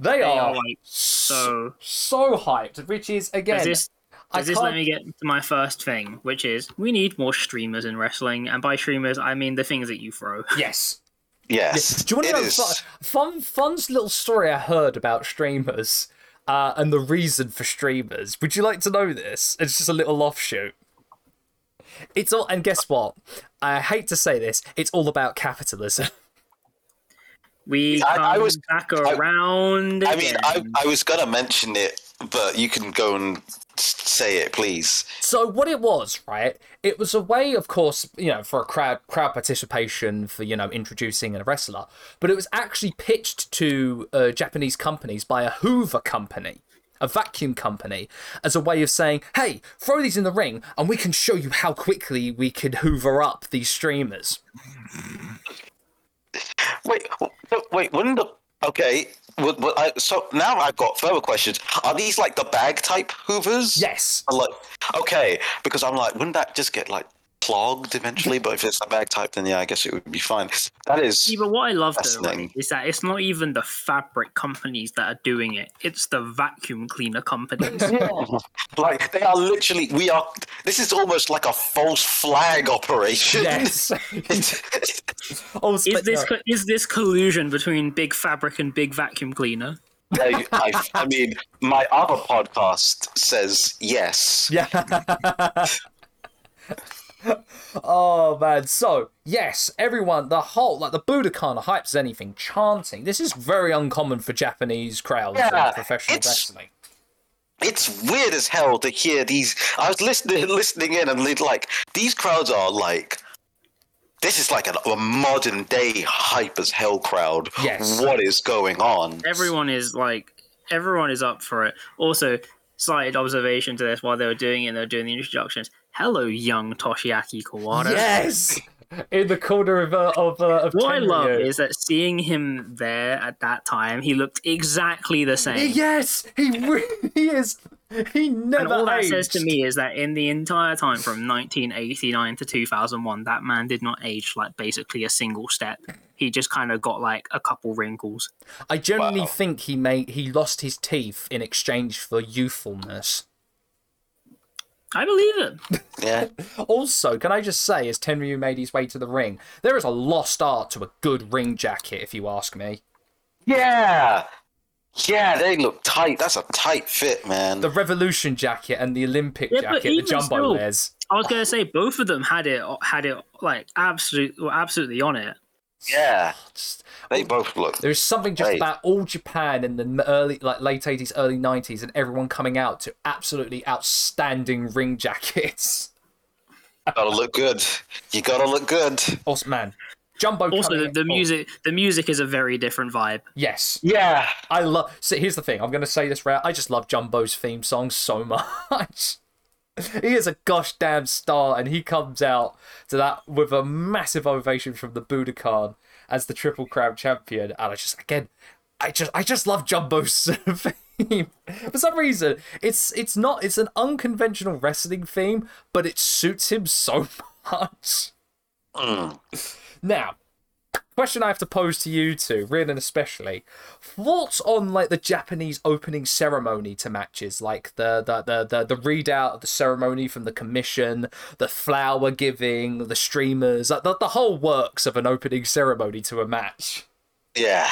They, They are, are like so. so hyped, which is again. Does this I does this let me get to my first thing, which is we need more streamers in wrestling, and by streamers I mean the things that you throw. *laughs* Yes. Yes, Do you want to know fun, fun, fun's little story I heard about streamers uh, and the reason for streamers? Would you like to know this? It's just a little offshoot. It's all, and guess what? I hate to say this. It's all about capitalism. *laughs* We I- come I was- back around. I mean. I, I was gonna mention it, but you can go and say it, please. So what it was, right? It was a way, of course, you know, for a crowd crowd participation for you know introducing a wrestler, but it was actually pitched to uh, Japanese companies by a Hoover company, a vacuum company, as a way of saying, "Hey, throw these in the ring, and we can show you how quickly we could Hoover up these streamers." Wait, wait, wouldn't the okay? I- So now I've got further questions. Are these like the bag type Hoovers? Yes. Or Like, okay, because I'm like, wouldn't that just get like clogged eventually? But if it's a bag type, then yeah, I guess it would be fine. That is. See, but what I love though right, is that it's not even the fabric companies that are doing it; it's the vacuum cleaner companies. *laughs* *laughs* Like they are literally, we are. This is almost like a false flag operation. Yes. *laughs* oh, is this no. co- is this collusion between big fabric and big vacuum cleaner? I, I, I mean, my other podcast says yes. Yeah. *laughs* oh man. So yes, everyone, the whole like the Budokan are hyped as anything, chanting. This is very uncommon for Japanese crowds Yeah, in professional it's- wrestling. It's weird as hell to hear these. I was listening, *laughs* listening in, and li- like these crowds are like. This is like a, a modern day hype as hell crowd. Yes. What is going on? Everyone is like, everyone is up for it. Also, slight observation to this while they were doing it, and they were doing the introductions. Hello, young Toshiaki Kawada. Yes. *laughs* In the corner of uh, of, uh, of What I love is that seeing him there at that time, he looked exactly the same. Yes, he really is. He never And all that says to me is that in the entire time from 1989 to 2001, that man did not age like basically a single step. He just kind of got like a couple wrinkles. I generally Wow. think he made he lost his teeth in exchange for youthfulness. I believe it. Yeah. *laughs* Also, can I just say, as Tenryu made his way to the ring, there is a lost art to a good ring jacket, if you ask me. Yeah. Yeah, they look tight. That's a tight fit, man. The Revolution jacket and the Olympic Yeah, jacket, the jumbo still- wears. I was gonna say both of them had it had it like absolute were absolutely on it. Yeah, Just- they oh, both look. There is something just Right. about all Japan in the early, like late eighties, early nineties, and everyone coming out to absolutely outstanding ring *laughs* jackets. Gotta look good. You gotta look good. Awesome, man. Jumbo. Also, the, the oh, music the music is a very different vibe. yes, Yeah. I love. So here's the thing. I'm going to say this right. I just love Jumbo's theme song so *laughs* much. *laughs* he is a gosh damn star, and he comes out to that with a massive ovation from the Budokan as the Triple Crown champion. And I just again, I just I just love Jumbo's *laughs* theme. For some reason, it's it's not it's an unconventional wrestling theme, but it suits him so *laughs* much. Mm. Now, question I have to pose to you two, Rian and especially, thoughts on like the Japanese opening ceremony to matches, like the the the the, the readout of the ceremony from the commission, the flower giving, the streamers, like the, the whole works of an opening ceremony to a match. Yeah.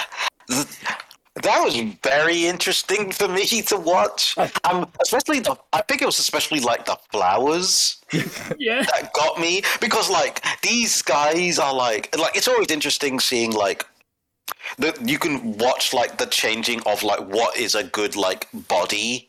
Th- That was very interesting for me to watch. *laughs* Um, especially the, I think it was especially like the flowers *laughs* Yeah. that got me because like these guys are like like it's always interesting seeing like that you can watch like the changing of like what is a good like body,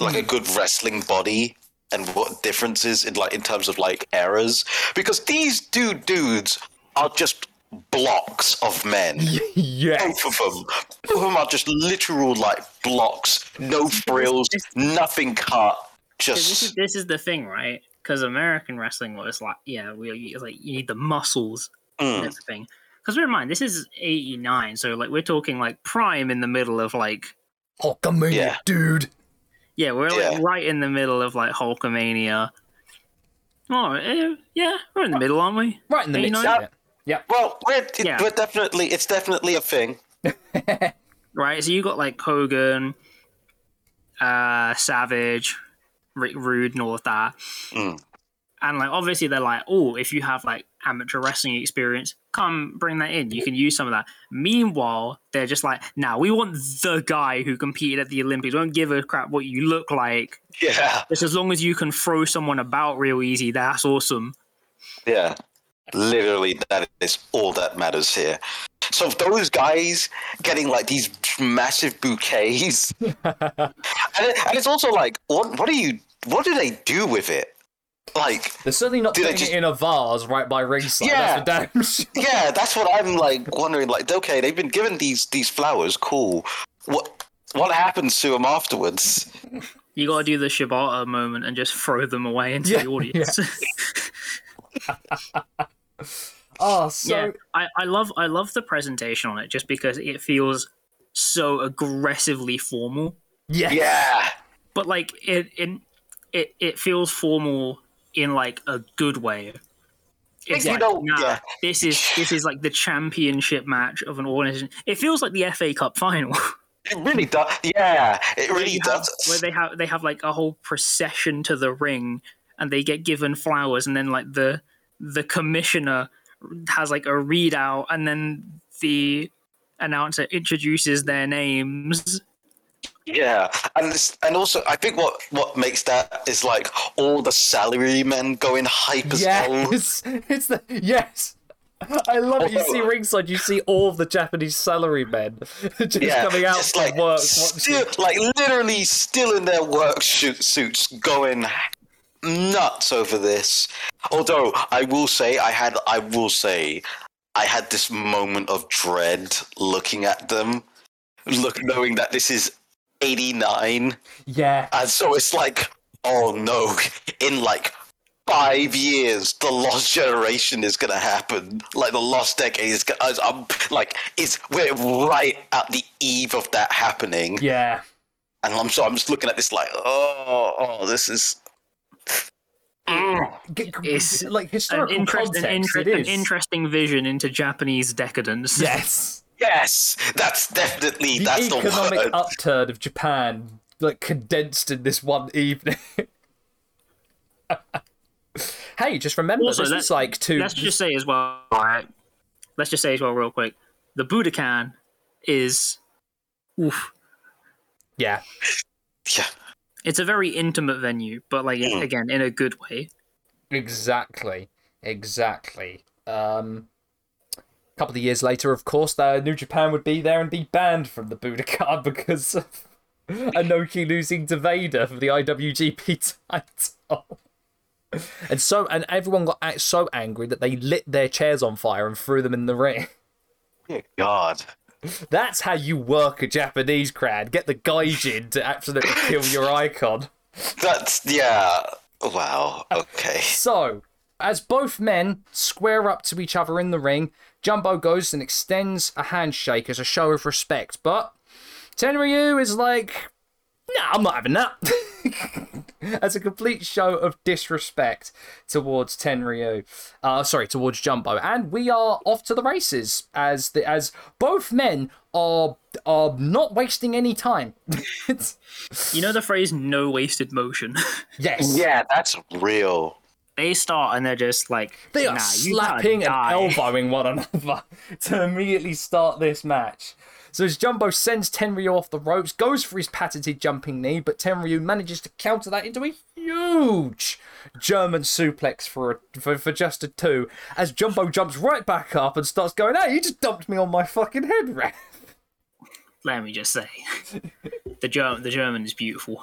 like a good wrestling body. And what differences in like in terms of like errors Because these two dudes are just blocks of men. *laughs* yes. Both of them. Both of them are just literal like blocks. No frills, nothing cut. 'Cause This is Just this is the thing, right? Because American wrestling was like, yeah, we like you need the muscles and mm, everything. Because bear in mind, this is '89, so like we're talking like prime in the middle of like Hulkamania, Yeah. dude. yeah, we're like Yeah. right in the middle of like Hulkamania. Oh eh, yeah, we're in the middle, aren't we? Right in the midst 89? of it. Yep. well, we're, it, Yeah. we're definitely it's definitely a thing. *laughs* Right, so you got like Hogan, uh, Savage, Rick Rude, and all of that. Mm. And like obviously they're like, oh, if you have like amateur wrestling experience, come bring that in. You can use some of that. Meanwhile, they're just like, now we want the guy who competed at the Olympics. We don't give a crap what you look like. Yeah, Just as long as you can throw someone about real easy, that's awesome. yeah. Literally, that is all that matters here. So those guys getting like these massive bouquets, *laughs* and, it, and it's also like, what? What do you? What do they do with it? Like, They're certainly not Do putting just- it in a vase right by ringside. Yeah. That's damn sure. *laughs* yeah, that's what I'm like wondering. Like, okay, they've been given these these flowers, cool. What what happens to them afterwards? You got to do the Shibata moment and just throw them away into Yeah, the audience. *laughs* *laughs* Oh, so yeah, I, I love I love the presentation on it just because it feels so aggressively formal. yes. Yeah, But like it it it, it feels formal in like a good way. It's You like, know, nah, yeah. this is this is like the championship match of an organization. It feels like the FA Cup final. *laughs* it really does. Yeah, it where really have- does. where they have they have like a whole procession to the ring and they get given flowers and then like the the commissioner has like a readout and then the announcer introduces their names Yeah, and this, and also I think what what makes that is like all the salary men going hype as hell. Yes, *laughs* it's the yes. I love it. You see ringside, you see all of the Japanese salary men *laughs* just Yeah, coming out just from like work. still, like literally still in their work shoot suits, going nuts over this. Although I will say, I had, I will say, I had this moment of dread looking at them, look knowing that this is eighty nine. Yeah, And so it's like, oh no, in like five years, the lost generation is gonna happen. Like the lost decade is gonna, I'm like, it's we're right at the eve of that happening. yeah. And I'm so I'm just looking at this like, oh, oh, this is. Ah, g- g- It's like an, historical interest, an, context. inter- it an interesting vision into Japanese decadence. Yes, Yes, that's definitely the that's the economic word. upturn of Japan, like condensed in this one evening. *laughs* hey, just remember, Also, this let- is like two. Let's just say as well, alright. Let's just say as well, real quick. The Budokan is, oof. Yeah. Yeah. It's a very intimate venue, but like Mm. again, in a good way. Exactly. Exactly. Um, a couple of years later, of course, the New Japan would be there and be banned from the Budokan *laughs* because of Inoki losing to Vader for the IWGP title. And so, and everyone got so angry that they lit their chairs on fire and threw them in the ring. Dear God. That's how you work a Japanese crowd. Get the gaijin to absolutely kill your icon. That's yeah. Wow. Okay. So, as both men square up to each other in the ring, Jumbo goes and extends a handshake as a show of respect. But Tenryu is like, nah, I'm not having that. *laughs* as a complete show of disrespect towards Tenryu. Uh, sorry, towards Jumbo. And we are off to the races as the as both men are are not wasting any time. You know the phrase "no wasted motion." *laughs* yes. Yeah, that's real. they start and they're just like They are nah, you gotta slapping and die." elbowing one another *laughs* to immediately start this match. So as Jumbo sends Tenryu off the ropes, goes for his patented jumping knee, but Tenryu manages to counter that into a huge German suplex for, a, for for just a two. As Jumbo jumps right back up and starts going, "Hey, you just dumped me on my fucking head, ref." Let me just say, the German, the German is beautiful.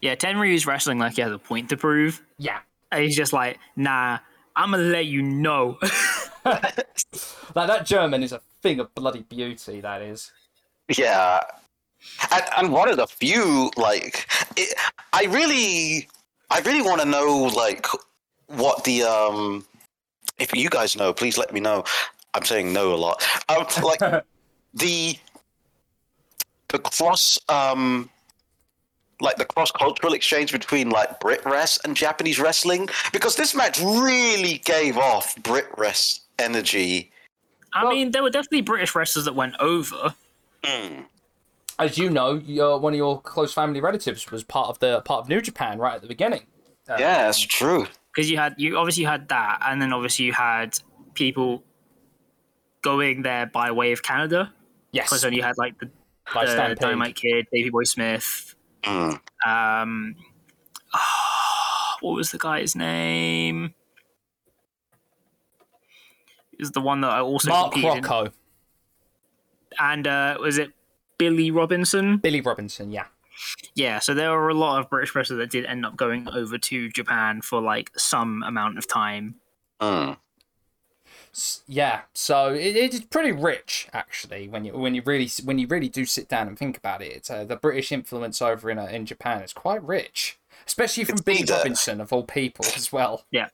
Yeah, Tenryu's wrestling like he has a point to prove. Yeah, And he's just like, nah, I'm gonna let you know. *laughs* like that German is a thing of bloody beauty. That is. Yeah. And, and one of the few like it, I really I really want to know like what the um if you guys know please let me know. I'm saying no a lot. Um, like *laughs* the the cross um like the cross cultural exchange between like Brit Rest and Japanese wrestling because this match really gave off Brit Rest energy. I Well- mean, there were definitely British wrestlers that went over. Mm. As you know, your, one of your close family relatives was part of the part of New Japan right at the beginning. Uh, Yeah, that's true. because you had you obviously had that, and then obviously you had people going there by way of Canada. Yes. Because then you had like the, by the Stampede. Dynamite Kid, Davey Boy Smith. Mm. Um, *sighs* what was the guy's name? Is the one that I also Mark competed in. Rocco, and uh, was it Billy Robinson? Billy Robinson, yeah. Yeah, so there were a lot of British wrestlers that did end up going over to Japan for like some amount of time. Mm. Yeah, so it, it's pretty rich actually when you when you really when you really do sit down and think about it. It's uh, the British influence over in uh, in Japan is quite rich, especially from It's Billy either- Robinson of all people as well. Yeah,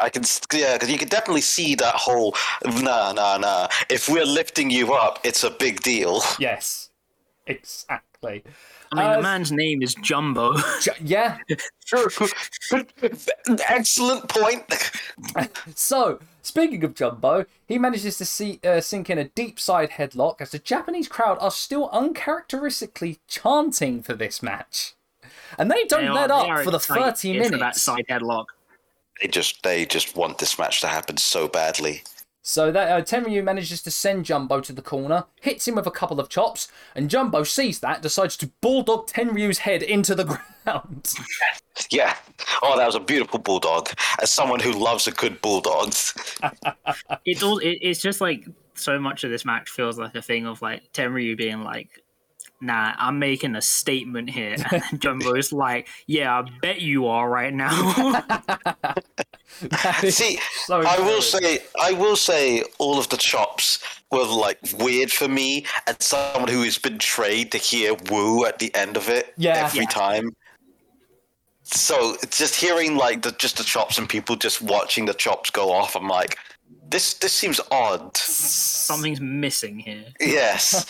I can. Yeah, because you can definitely see that whole nah, nah, nah. If we're lifting you up, it's a big deal. Yes, exactly. I mean, Uh, the man's name is Jumbo. Ju- yeah. *laughs* Excellent point. *laughs* So speaking of Jumbo, he manages to see uh, sink in a deep side headlock as the Japanese crowd are still uncharacteristically chanting for this match, and they don't They are- let they up for the excited thirty for That side headlock. They just, they just want this match to happen so badly. So that uh, Tenryu manages to send Jumbo to the corner, hits him with a couple of chops, and Jumbo sees that, decides to bulldog Tenryu's head into the *laughs* ground. Yeah. Oh, that was a beautiful bulldog. As someone who loves a good bulldog. *laughs* It's all. It, it's just like so much of this match feels like a thing of like Tenryu being like, "Nah, I'm making a statement here," *laughs* *laughs* and then Jumbo's like, "Yeah, I bet you are right now." *laughs* See, so I will say, I will say, all of the chops were like weird for me, and someone who has been trained to hear "woo" at the end of it Yeah. every Yeah. time. So it's just hearing like the just the chops and people just watching the chops go off. I'm like, this this seems odd. Something's missing here. Yes.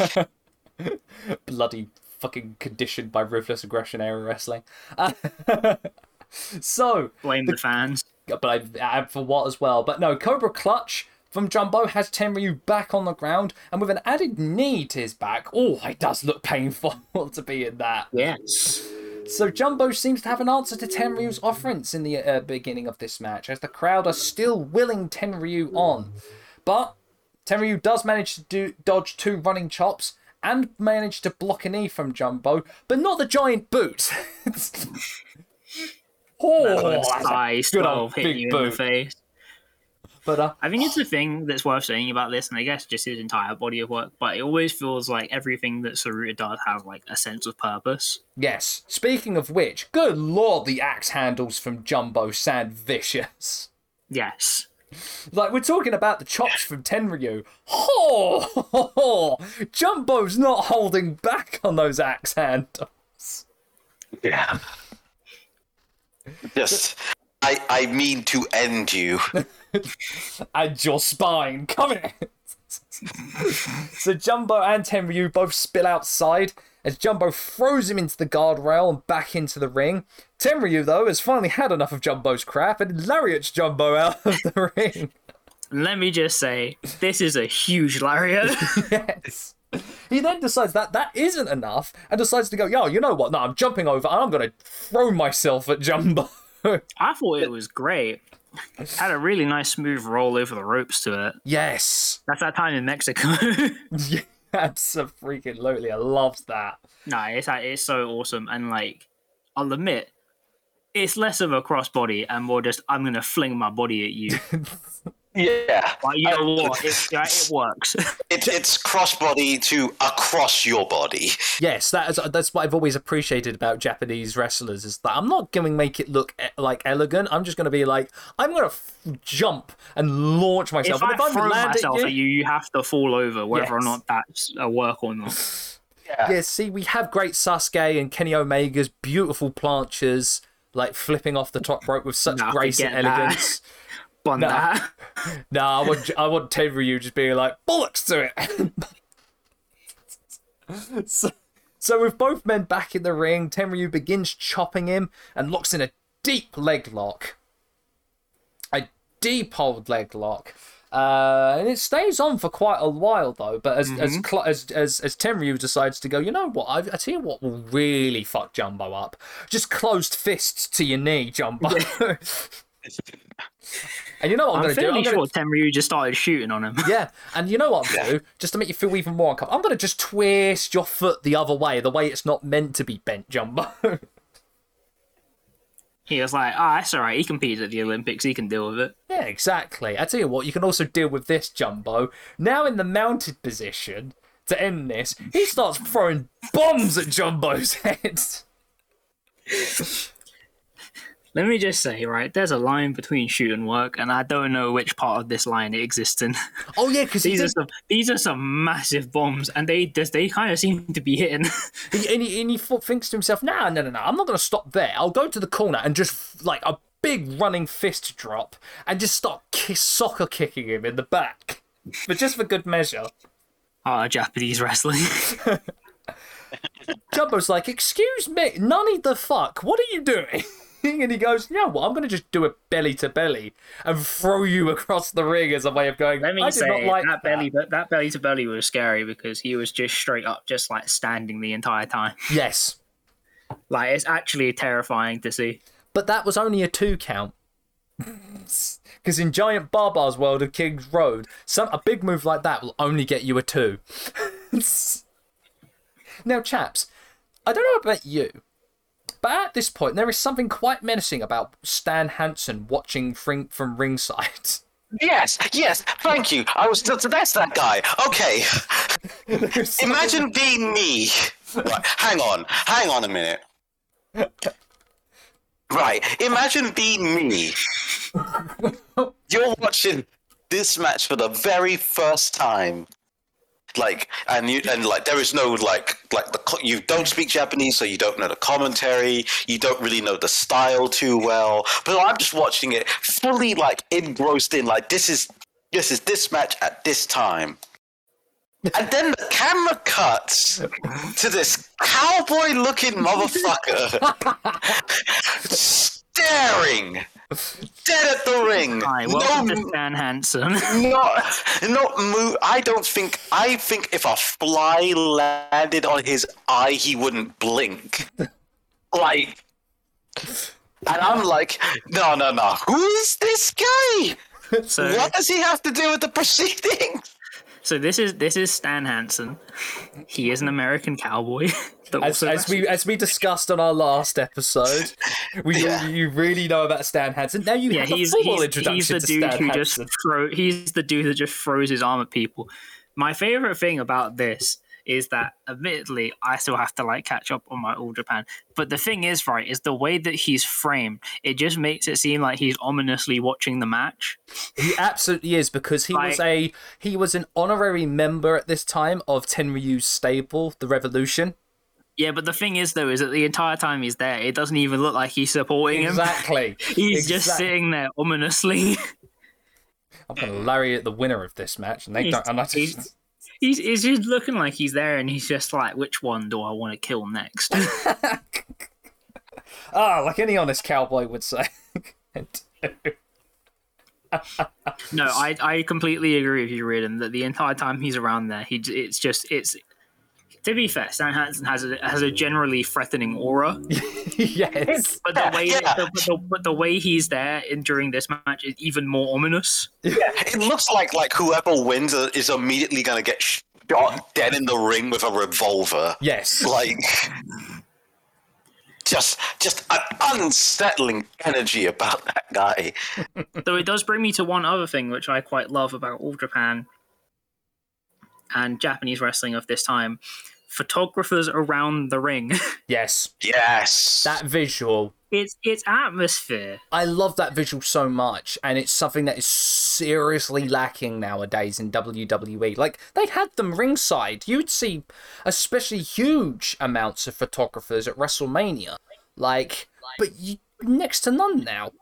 *laughs* bloody fucking conditioned by ruthless aggression era wrestling. Uh, *laughs* so, Blame the fans. but I for what as well. But no, Cobra Clutch from Jumbo has Tenryu back on the ground and with an added knee to his back. Oh, it does look painful *laughs* to be in that. Yes. So Jumbo seems to have an answer to Tenryu's offense in the uh, beginning of this match, as the crowd are still willing Tenryu on. But Tenryu does manage to do dodge two running chops and managed to block a knee from Jumbo, but not the giant boot. *laughs* oh, Size good old big you in the boot. face. But uh, I think it's the thing that's worth saying about this, and I guess just his entire body of work, but it always feels like everything that Tsuruta does has like a sense of purpose. yes. Speaking of which, good lord, the axe handles from Jumbo sound vicious. Yes. *laughs* Like we're talking about the chops from Tenryu. Oh, Jumbo's not holding back on those axe handles. Yeah. Just, I, I mean to end you. *laughs* and your spine. Come here. so Jumbo and Tenryu both spill outside as Jumbo throws him into the guardrail and back into the ring. Tenryu, though, has finally had enough of Jumbo's crap and lariats Jumbo out of the *laughs* ring. Let me just say, this is a huge lariat. *laughs* yes. He then decides that that isn't enough and decides to go, yo, you know what? No, I'm jumping over and I'm going to throw myself at Jumbo. *laughs* I thought it was great. Had a really nice smooth roll over the ropes to it. yes. That's that time in Mexico. Yeah, Absolutely. I love that. no, it's it's so awesome, and like I'll admit, it's less of a crossbody and more just I'm gonna fling my body at you. *laughs* Yeah. Like you know what? It, yeah, it *laughs* works. *laughs* It, it's crossbody to across your body. Yes, that is, that's what I've always appreciated about Japanese wrestlers is that I'm not going to make it look e- like elegant. I'm just going to be like, I'm going to f- jump and launch myself. if and I if throw I'm land myself at at you, you, you have to fall over, whether or not that's a work or not. yeah, see, we have great Sasuke and Kenny Omega's beautiful planchas, like flipping off the top rope with such Nah, grace and forget that. elegance. *laughs* Bun No. that. *laughs* nah, I want I want Tenryu just being like bollocks to it. *laughs* so, so with both men back in the ring, Tenryu begins chopping him and locks in a deep leg lock. A deep old leg lock. Uh, and it stays on for quite a while though. But as as, cl- as as as Tenryu decides to go, you know what? I, I tell you what will really fuck Jumbo up. Just closed fists to your knee, Jumbo. *laughs* and you know what I'm, I'm going to do? I'm gonna- sure Tenryu just started shooting on him. yeah, and you know what I'm gonna do? Just to make you feel even more uncomfortable, I'm gonna just twist your foot the other way, the way it's not meant to be bent, Jumbo. *laughs* He was like, ah, that's alright. He competes at the Olympics. He can deal with it. yeah, exactly. I tell you what, you can also deal with this, Jumbo. Now in the mounted position to end this, he starts throwing bombs at Jumbo's *laughs* head. Let me just say, right, there's a line between shoot and work, and I don't know which part of this line it exists in. *laughs* Oh yeah, because these are some these are some massive bombs, and they they kind of seem to be hitting. *laughs* And, he, and he thought- thinks to himself, nah, no, no, no, I'm not going to stop there. I'll go to the corner and just, like, a big running fist drop and just start kiss, soccer kicking him in the back. But just for good measure. Ah, Japanese wrestling. *laughs* Jumbo's like, excuse me, Nani the fuck, what are you doing? And he goes, you know what, I'm going to just do a belly to belly and throw you across the ring as a way of going, Let me I say not like that that. belly but that belly to belly was scary because he was just straight up, just like standing the entire time. *laughs* Yes. Like it's actually terrifying to see. But that was only a two count. *laughs* Because in Giant Baba's world of King's Road, some a big move like that will only get you a two. *laughs* now, chaps, I don't know about you, but at this point, there is something quite menacing about Stan Hansen watching from, from ringside. Yes, yes, thank you. I was that's that guy. Okay. *laughs* Imagine being me. Right, hang on, hang on a minute. Right, imagine being me. *laughs* You're watching this match for the very first time. Like and you and like there is no like like the you don't speak Japanese so you don't know the commentary. You don't really know the style too well. But I'm just watching it fully like engrossed in like this is this is this match at this time. And then the camera cuts to this cowboy looking motherfucker *laughs* staring dead at the ring Hi, welcome no to Stan Hansen. *laughs* not not move. I don't think. I think if a fly landed on his eye, he wouldn't blink. like, and I'm like, no, no, no. Who is this guy? so What does he have to do with the proceedings? So this is this is Stan Hansen. He is an American cowboy. *laughs* As, as we as we discussed on our last episode, *laughs* we Yeah. you really know about Stan Hansen. Now you yeah, have a he's full he's, introduction he's the to dude Stan who just throw. He's the dude that just throws his arm at people. My favorite thing about this is that, admittedly, I still have to like catch up on my All Japan. But the thing is, right, is the way that he's framed. It just makes it seem like he's ominously watching the match. He absolutely is because he was a he was an honorary member at this time of Tenryu's stable, the Revolution. Yeah, but the thing is, though, is that the entire time he's there, it doesn't even look like he's supporting him. Exactly. *laughs* He's just sitting there ominously. I'm gonna lariat the winner of this match, and they He's- don't. And I he's- just, He's, he's just looking like he's there, and he's just like, which one do I want to kill next? *laughs* ah, like any honest cowboy would say. *laughs* no, I, I completely agree with you, Reardon, that the entire time he's around there, he it's just it's. To be fair, Stan Hansen has a has a generally threatening aura, *laughs* yes. *laughs* but the way yeah. the, but, the, but the way he's there in, during this match is even more ominous. Yeah, It looks like like whoever wins is immediately going to get shot dead in the ring with a revolver. Yes. Like, just just an unsettling energy about that guy. *laughs* Though it does bring me to one other thing which I quite love about All Japan and Japanese wrestling of this time: photographers around the ring. *laughs* Yes. Yes. That visual. it's it's atmosphere. I love that visual so much, and it's something that is seriously lacking nowadays in WWE. Like they had them ringside. You'd see, especially huge amounts of photographers at WrestleMania. Like, but you next to none now.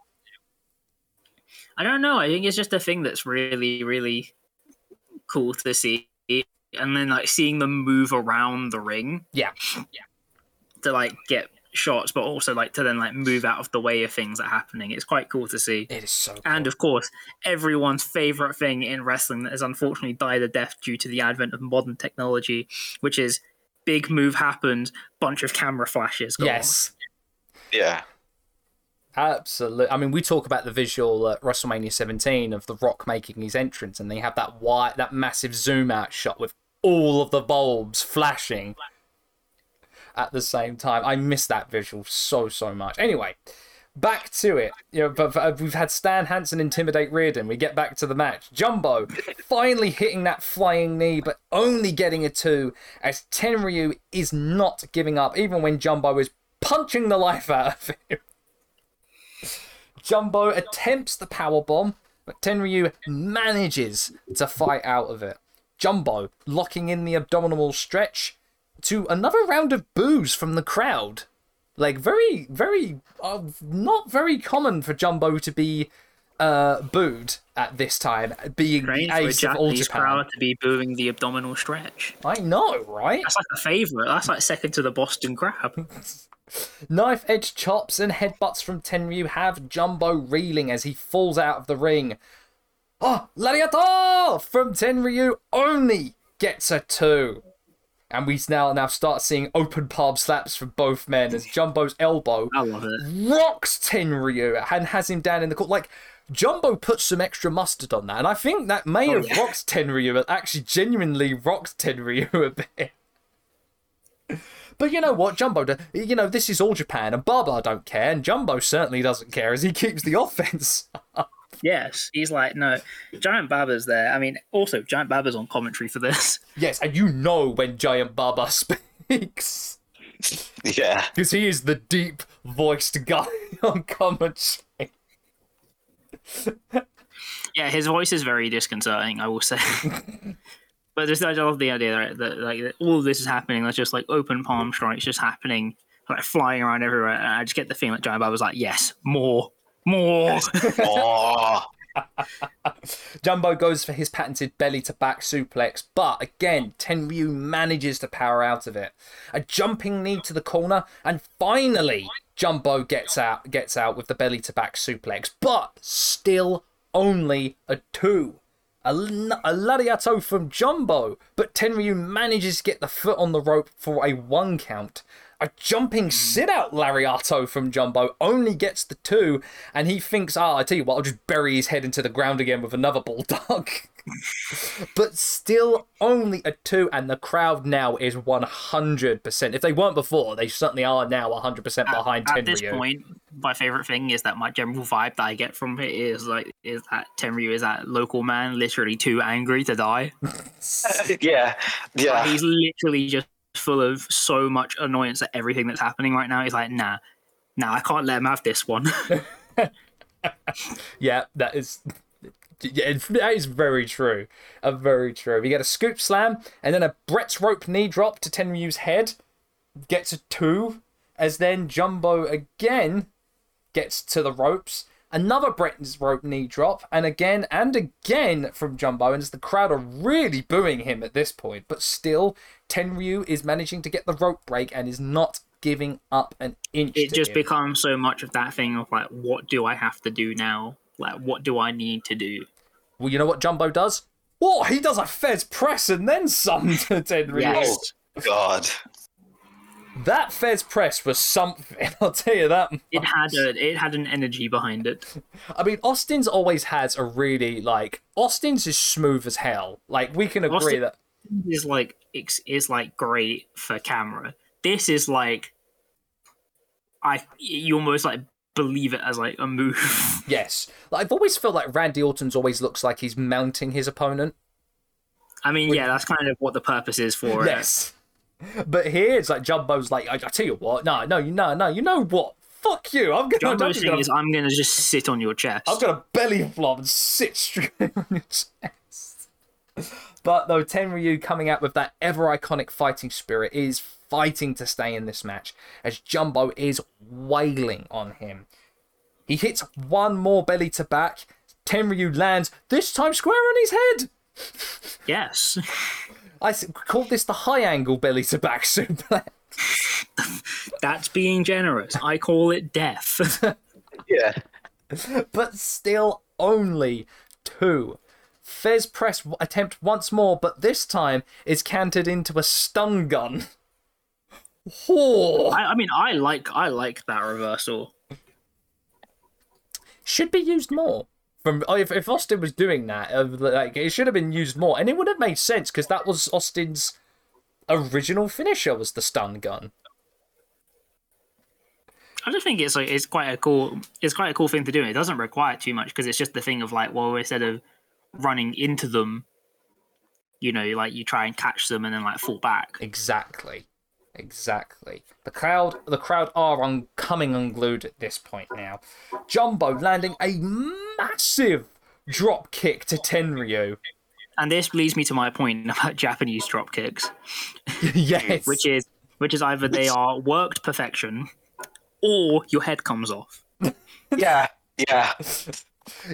I don't know. I think it's just a thing that's really, really cool to see. And then like seeing them move around the ring Yeah. Yeah. To like get shots, but also like to then like move out of the way of things that are happening. It's quite cool to see. It is so. And of course, everyone's favorite thing in wrestling that has unfortunately died a death due to the advent of modern technology, which is big move happened, bunch of camera flashes. Go yes. yeah. Absolutely. I mean, we talk about the visual at WrestleMania 17 of The Rock making his entrance, and they have that wide, that massive zoom out shot with all of the bulbs flashing at the same time. I miss that visual so so much. Anyway, back to it. You know, but but we've had Stan Hansen intimidate Reardon. We get back to the match. Jumbo *laughs* finally hitting that flying knee, but only getting a two, as Tenryu is not giving up, even when Jumbo is punching the life out of him. Jumbo attempts the power bomb, but Tenryu manages to fight out of it. Jumbo locking in the abdominal stretch to another round of boos from the crowd. Like very, very, uh, not very common for Jumbo to be uh, booed at this time, being Strange the for a ace of all Japanese Japan. crowd to be booing the abdominal stretch. I know, right? That's like a favourite. That's like second to the Boston Crab. *laughs* Knife edge chops and headbutts from Tenryu have Jumbo reeling as he falls out of the ring. Oh, Lariato from Tenryu only gets a two. And we now now start seeing open palm slaps from both men as Jumbo's elbow I love it. rocks Tenryu and has him down in the court. Like Jumbo puts some extra mustard on that, and I think that may Oh, have yeah. rocked Tenryu, but actually genuinely rocked Tenryu *laughs* a bit. But you know what, Jumbo, you know this is all Japan, and Baba don't care, and Jumbo certainly doesn't care as he keeps the *laughs* offense. Yes, he's like, no, Giant Baba's there. I mean, also, Giant Baba's on commentary for this. *laughs* yes, and you know when Giant Baba *laughs* speaks Yeah. because he is the deep voiced guy on commentary. Yeah, his voice is very disconcerting, I will say. But just, I love the idea that, that like that all of this is happening. There's just like open palm strikes just happening, like flying around everywhere. And I just get the feeling that Giant was like, yes, more, more. *laughs* Oh, *laughs* Jumbo goes for his patented belly to back suplex, but again, Tenryu manages to power out of it. A jumping knee to the corner, and finally, Jumbo gets out gets out with the belly to back suplex, but still only a two. A, a lariato from Jumbo, but Tenryu manages to get the foot on the rope for a one count. A jumping sit out lariato from Jumbo only gets the two, and he thinks, ah, I tell you what, I'll just bury his head into the ground again with another bulldog. *laughs* but still only a two, and the crowd now is 100%. If they weren't before, they certainly are now 100% behind At Tenryu. this point, my favorite thing is that my general vibe that I get from it is like is that Tenryu is that local man literally too angry to die. *laughs* yeah, yeah. He's literally just full of so much annoyance at everything that's happening right now. He's like, nah, nah, I can't let him have this one. *laughs* *laughs* Yeah, that is. Yeah, that is very true. Uh, very true. We get a scoop slam and then a Brett's rope knee drop to Tenryu's head. Gets a two. As then Jumbo again gets to the ropes. Another Brett's rope knee drop. And again and again from Jumbo. And as the crowd are really booing him at this point. But still, Tenryu is managing to get the rope break and is not giving up an inch. it just him. becomes so much of that thing of like, what do I have to do now? Like, what do I need to do? Well, you know what Jumbo does? Oh, he does a Thesz press and then some to Tenryu. Yes. Oh God. That Thesz press was something. *laughs* I'll tell you that. It had a, it had an energy behind it. *laughs* I mean, Austin's always has a really like Austin's is smooth as hell. Like we can agree Austin- that. Is like it's, is like great for camera. This is like, I you almost like believe it as like a move. *laughs* Yes, like, I've always felt like Randy Orton's always looks like he's mounting his opponent. I mean, yeah, that's kind of what the purpose is for it. Yes, but here it's like Jumbo's like, I, I tell you what, no, no, you know, no, you know what? Fuck you! I'm gonna, I'm Jumbo's gonna, thing is, I'm gonna just sit on your chest. I'm gonna belly flop and sit straight *laughs* on your chest. But though Tenryu coming out with that ever iconic fighting spirit is fighting to stay in this match as Jumbo is wailing on him. He hits one more belly to back. Tenryu lands, this time square on his head. Yes. *laughs* I call this the high angle belly to back suplex. *laughs* That's being generous. I call it death. *laughs* Yeah. but still only two. Thesz press attempt once more, but this time is canted into a stun gun. Oh, I, I mean, I like I like that reversal. should be used more. From oh, if, if Austin was doing that, uh, like it should have been used more, and it would have made sense because that was Austin's original finisher was the stun gun. I just think it's like it's quite a cool it's quite a cool thing to do. It doesn't require too much because it's just the thing of like, well, instead of running into them, you know, like you try and catch them and then like fall back. Exactly. Exactly. The crowd the crowd are un- coming unglued at this point now. Jumbo landing a massive drop kick to Tenryu. And this leads me to my point about *laughs* Japanese drop kicks, *laughs* yes. which is which is either they are worked perfection or your head comes off. *laughs* Yeah. Yeah.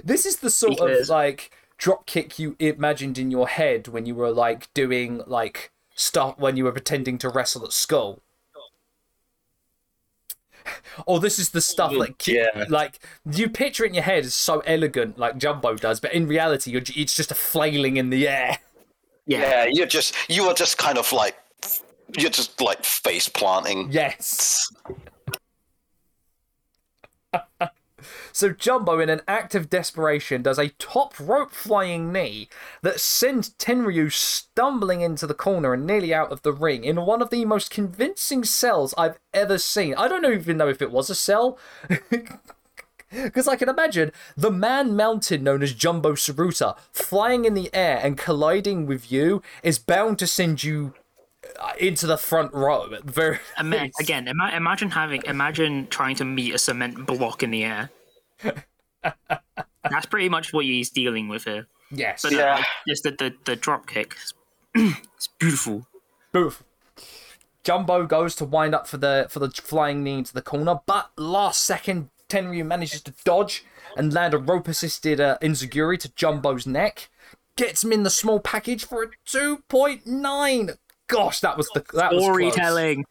this is the sort of like drop kick you imagined in your head when you were like doing like stuff when you were pretending to wrestle at school. Or this is the stuff oh, like Yeah. like you picture it in your head is so elegant like Jumbo does, but in reality you're, it's just a flailing in the air. Yeah. Yeah. You're just you are just kind of like you're just like face planting. Yes. *laughs* so Jumbo, in an act of desperation, does a top rope flying knee that sends Tenryu stumbling into the corner and nearly out of the ring in one of the most convincing sells I've ever seen. I don't even know if it was a sell. Because *laughs* I can imagine the man mountain known as Jumbo Tsuruta flying in the air and colliding with you is bound to send you uh, into the front row. *laughs* Very again, ima- imagine having imagine trying to meet a cement block in the air. That's pretty much what he's dealing with here. Yes. But Yeah. uh, just the, the the drop kick, *clears throat* it's beautiful. Boof. Jumbo goes to wind up for the for the flying knee into the corner, but last second Tenryu manages to dodge and land a rope assisted uh, Enziguri to Jumbo's neck. Gets him in the small package for a 2.9. Gosh, that was the that was close. Storytelling.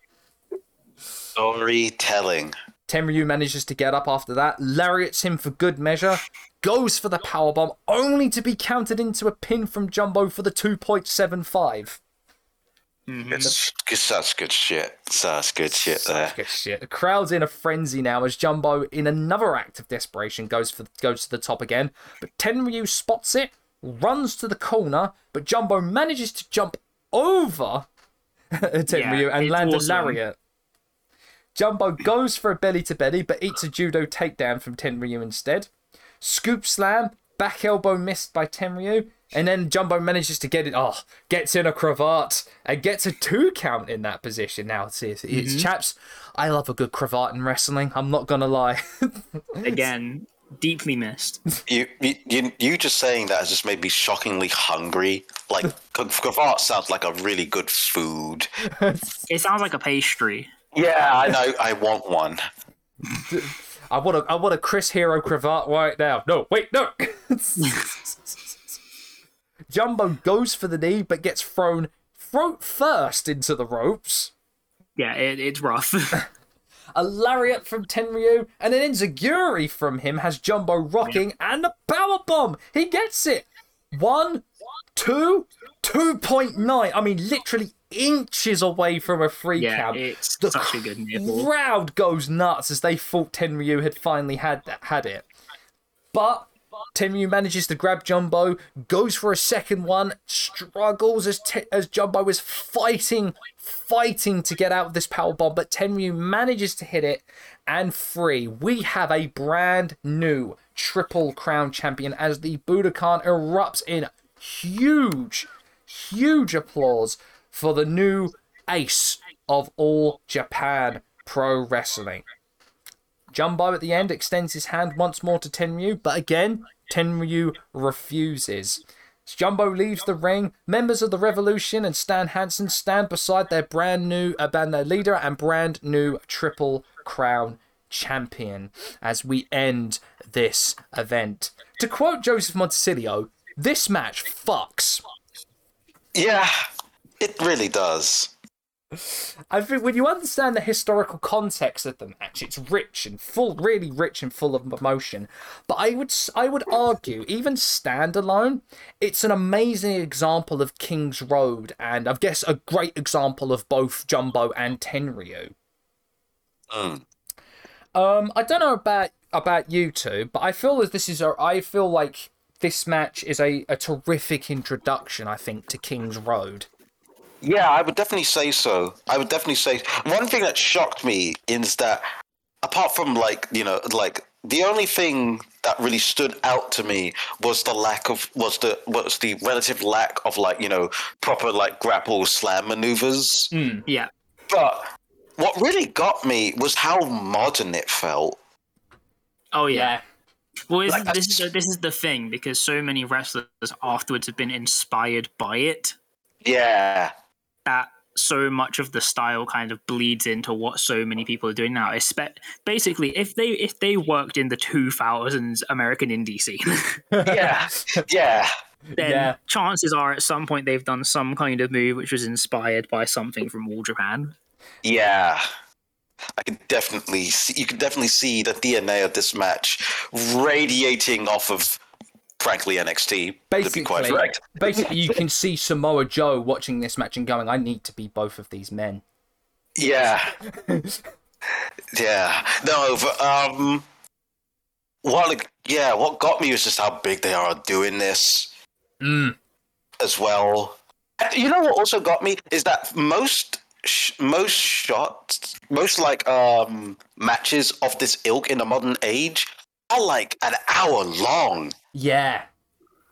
Storytelling. Tenryu manages to get up after that, lariats him for good measure, goes for the powerbomb, only to be counted into a pin from Jumbo for the 2.75. Mm-hmm. It's, it's that's good shit. That's good shit there. Good shit. The crowd's in a frenzy now as Jumbo, in another act of desperation, goes for goes to the top again. But Tenryu spots it, runs to the corner, but Jumbo manages to jump over *laughs* Tenryu and it's land a lariat. Jumbo goes for a belly to belly, but eats a judo takedown from Tenryu instead. Scoop slam, back elbow missed by Tenryu, and then Jumbo manages to get it. Oh, gets in a cravat and gets a two count in that position. Now, it's, it's, Mm-hmm. it's chaps. I love a good cravat in wrestling. I'm not gonna lie. *laughs* Again, deeply missed. You, you, you, you just saying that has just made me shockingly hungry. Like, *laughs* cravat sounds like a really good food. *laughs* It sounds like a pastry. Yeah, I know. *laughs* I want one. I want a I want a Chris Hero cravat right now. No, wait, no. *laughs* Jumbo goes for the knee, but gets thrown throat first into the ropes. Yeah, it, it's rough. *laughs* A lariat from Tenryu, and an Enziguri from him has Jumbo rocking, and a power bomb. He gets it. One, two, two point nine. I mean, literally inches away from a free yeah, count. it's The such a good nipple. crowd goes nuts as they thought Tenryu had finally had that, had it. But Tenryu manages to grab Jumbo, goes for a second one, struggles as Te- as Jumbo is fighting, fighting to get out of this power bomb, but Tenryu manages to hit it and free. We have a brand new triple crown champion as the Budokan erupts in huge, huge applause for the new ace of all Japan pro wrestling. Jumbo at the end extends his hand once more to Tenryu, but again, Tenryu refuses. As Jumbo leaves the ring, members of the Revolution and Stan Hansen stand beside their brand new uh, band their leader and brand new Triple Crown champion as we end this event. To quote Joseph Montesilio, this match fucks. Yeah, it really does. I think when you understand the historical context of the match, it's rich and full, really rich and full of emotion. But I would, I would argue, even standalone, it's an amazing example of King's Road, and I guess a great example of both Jumbo and Tenryu. Mm. Um, I don't know about about you two, but I feel as this is a, I feel like this match is a, a terrific introduction. I think to King's Road. Yeah, I would definitely say so. I would definitely say one thing that shocked me is that apart from like you know like the only thing that really stood out to me was the lack of was the was the relative lack of like you know proper like grapple slam maneuvers. Mm, yeah, But what really got me was how modern it felt. Oh yeah. Well, this, Like, this is this is the thing because so many wrestlers afterwards have been inspired by it Yeah, that so much of the style kind of bleeds into what so many people are doing now. Espe- basically, if they if they worked in the 2000s American indie scene, *laughs* yeah, yeah. *laughs* then Yeah. chances are at some point they've done some kind of move which was inspired by something from All Japan. Yeah. I can definitely see, you can definitely see the DNA of this match radiating off of, frankly, NXT. to Basically, be quite frank. *laughs* basically, you can see Samoa Joe watching this match and going, "I need to be both of these men." Yeah. *laughs* yeah. No, but, um, what, yeah, what got me was just how big they are doing this Mm. as well. You know what also got me is that most most shots, most like um matches of this ilk in the modern age are like an hour long. Yeah,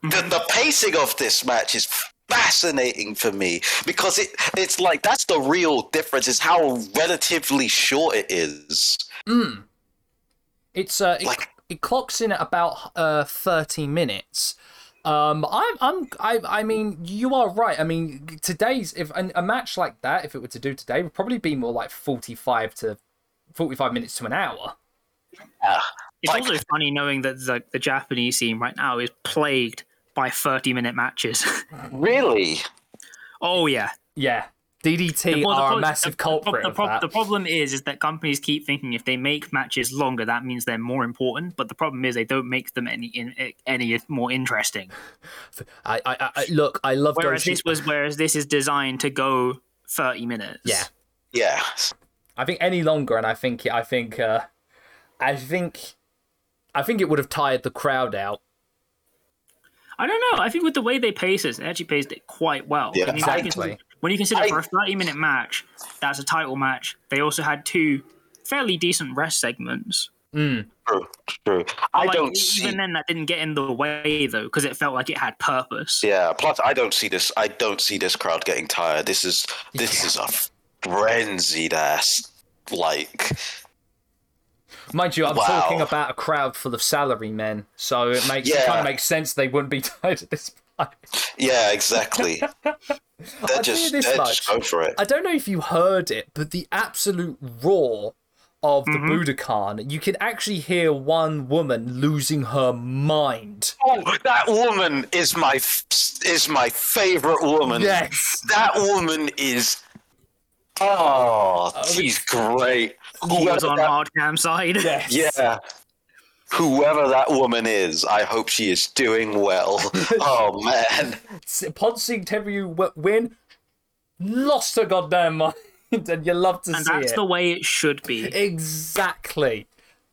The, the pacing of this match is fascinating for me because it it's like that's the real difference is how relatively short it is. it's uh, it, Like- it clocks in at about uh thirty minutes. Um, I'm, I'm, I, I mean, you are right. I mean, today's if a, a match like that, if it were to do today, would probably be more like forty-five to forty-five minutes to an hour. Yeah. It's Like- also funny knowing that the, the Japanese scene right now is plagued by 30 minute matches. *laughs* Really? oh yeah. Yeah, DDT Well, the are pro- a massive the- the- culprit The, of pro- that. the problem is, is that companies keep thinking if they make matches longer, that means they're more important. But the problem is they don't make them any in, any more interesting. *laughs* I, I, I look, I love Whereas Goshi- this was, whereas this is designed to go thirty minutes. Yeah. Yeah. I think any longer, and I think I think uh, I think I think it would have tired the crowd out. I don't know. I think with the way they pace it, they actually paced it quite well. Yeah, I mean, when you exactly. consider- When you consider I- for a 30 minute match, that's a title match. They also had two fairly decent rest segments. Mm. True, true. I Like, don't see. even then that didn't get in the way though, because it felt like it had purpose. Yeah. Plus, I don't see this. I don't see this crowd getting tired. This is this is a frenzied ass like. Mind you, I'm Wow. talking about a crowd full of salary men, so it makes it kind of makes sense they wouldn't be *laughs* tired at this point. Yeah, exactly. I'll *laughs* They're just you this they're much. just go for it. I don't know if you heard it, but the absolute roar of the Mm-hmm. Budokan, you can actually hear one woman losing her mind. Oh, that woman is my f- is my favorite woman. Yes. That woman is. Oh, she's great. He was on that- hard cam side. Yes. Yeah. Whoever that woman is, I hope she is doing well. *laughs* oh man. Ponsing Tenryu w- win, lost her goddamn *laughs* mind, and you love to see And that's the way it should be. Exactly.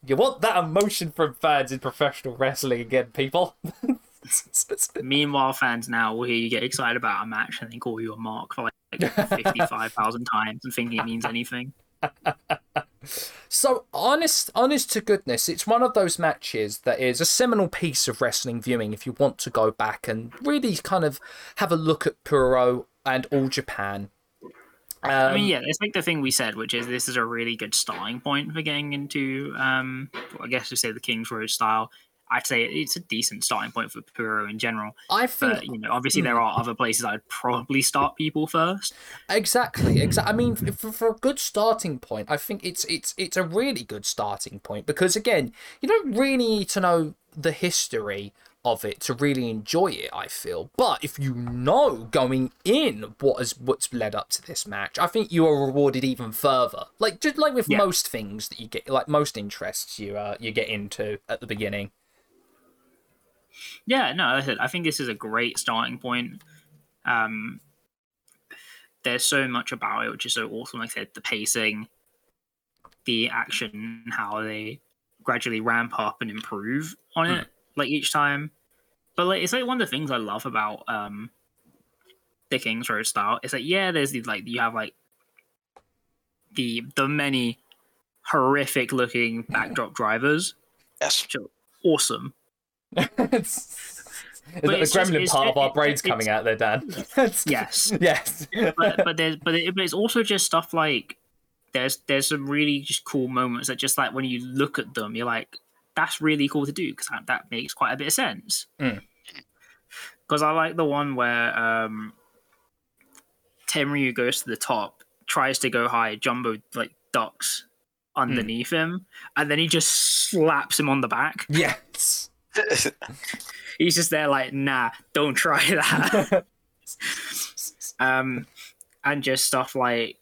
You want that emotion from fans in professional wrestling again, people. *laughs* Meanwhile, fans now will hear you get excited about a match and then call you a mark for like 55,000 times and think it means anything. So honest, honest to goodness, it's one of those matches that is a seminal piece of wrestling viewing. If you want to go back and really kind of have a look at Puro and All Japan. Um, I mean, yeah, it's like the thing we said, which is this is a really good starting point for getting into, um, I guess to say the King's Road style. I'd say it's a decent starting point for Puro in general. I think But, you know, obviously there are other places I'd probably start people first. Exactly, exactly. I mean, for, for a good starting point, I think it's it's it's a really good starting point because again, you don't really need to know the history of it to really enjoy it. I feel, but if you know going in what is what's led up to this match, I think you are rewarded even further. Like just like with Yeah. most things that you get, like most interests you uh you get into at the beginning. Yeah, no, like I said, I think this is a great starting point. Um, there's so much about it, which is so awesome. Like I said, the pacing, the action, how they gradually ramp up and improve on it, like each time. But like, it's like one of the things I love about um, the King's Road style. It's like, yeah, there's the like you have like the the many horrific looking backdrop drivers, Yes. awesome. *laughs* it's, the just- gremlin part of our brains coming out there, Dan? *laughs* Yes. yes. but but there's but, it, but it's also just stuff like there's there's some really just cool moments that just like when you look at them you're like that's really cool to do because that, that makes quite a bit of sense Mm. because I like the one where um Tenryu goes to the top tries to go high Jumbo like ducks underneath him and then he just slaps him on the back yes. *laughs* he's just there like nah don't try *laughs* that um and just stuff like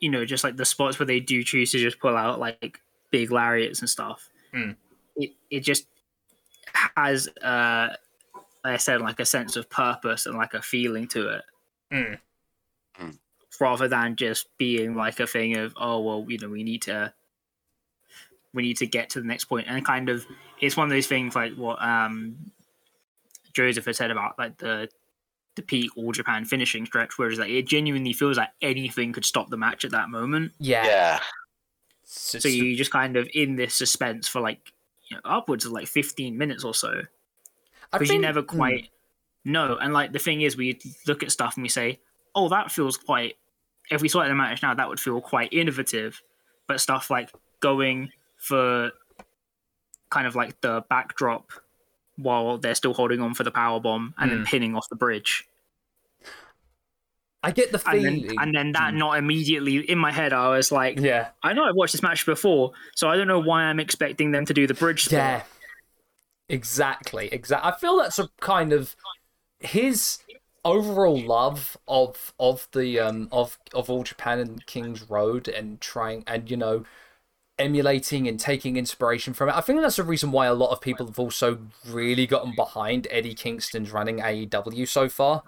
you know just like the spots where they do choose to just pull out like big lariats and stuff Mm. it, it just has uh like i said like a sense of purpose and like a feeling to it Mm. Mm. rather than just being like a thing of oh well you know we need to we need to get to the next point and kind of it's one of those things like what um joseph had said about like the the peak all japan finishing stretch where it's like it genuinely feels like anything could stop the match at that moment Yeah. Yeah. So, so you just kind of in this suspense for like you know, upwards of like 15 minutes or so I because you think- never mm. quite know. And like the thing is, we look at stuff and we say, "Oh, that feels quite." If we saw it in the match now, that would feel quite innovative. But stuff like going for kind of like the backdrop while they're still holding on for the power bomb and then Mm. pinning off the bridge, I get the and feeling. then and then that not immediately in my head, I was like, yeah. I know I've watched this match before, so I don't know why I'm expecting them to do the bridge. Yeah. Exactly. Exactly. I feel that's a kind of his overall love of of the um of of all Japan and King's Road and trying and you know emulating and taking inspiration from it. I think that's the reason why a lot of people have also really gotten behind Eddie Kingston's running AEW so far.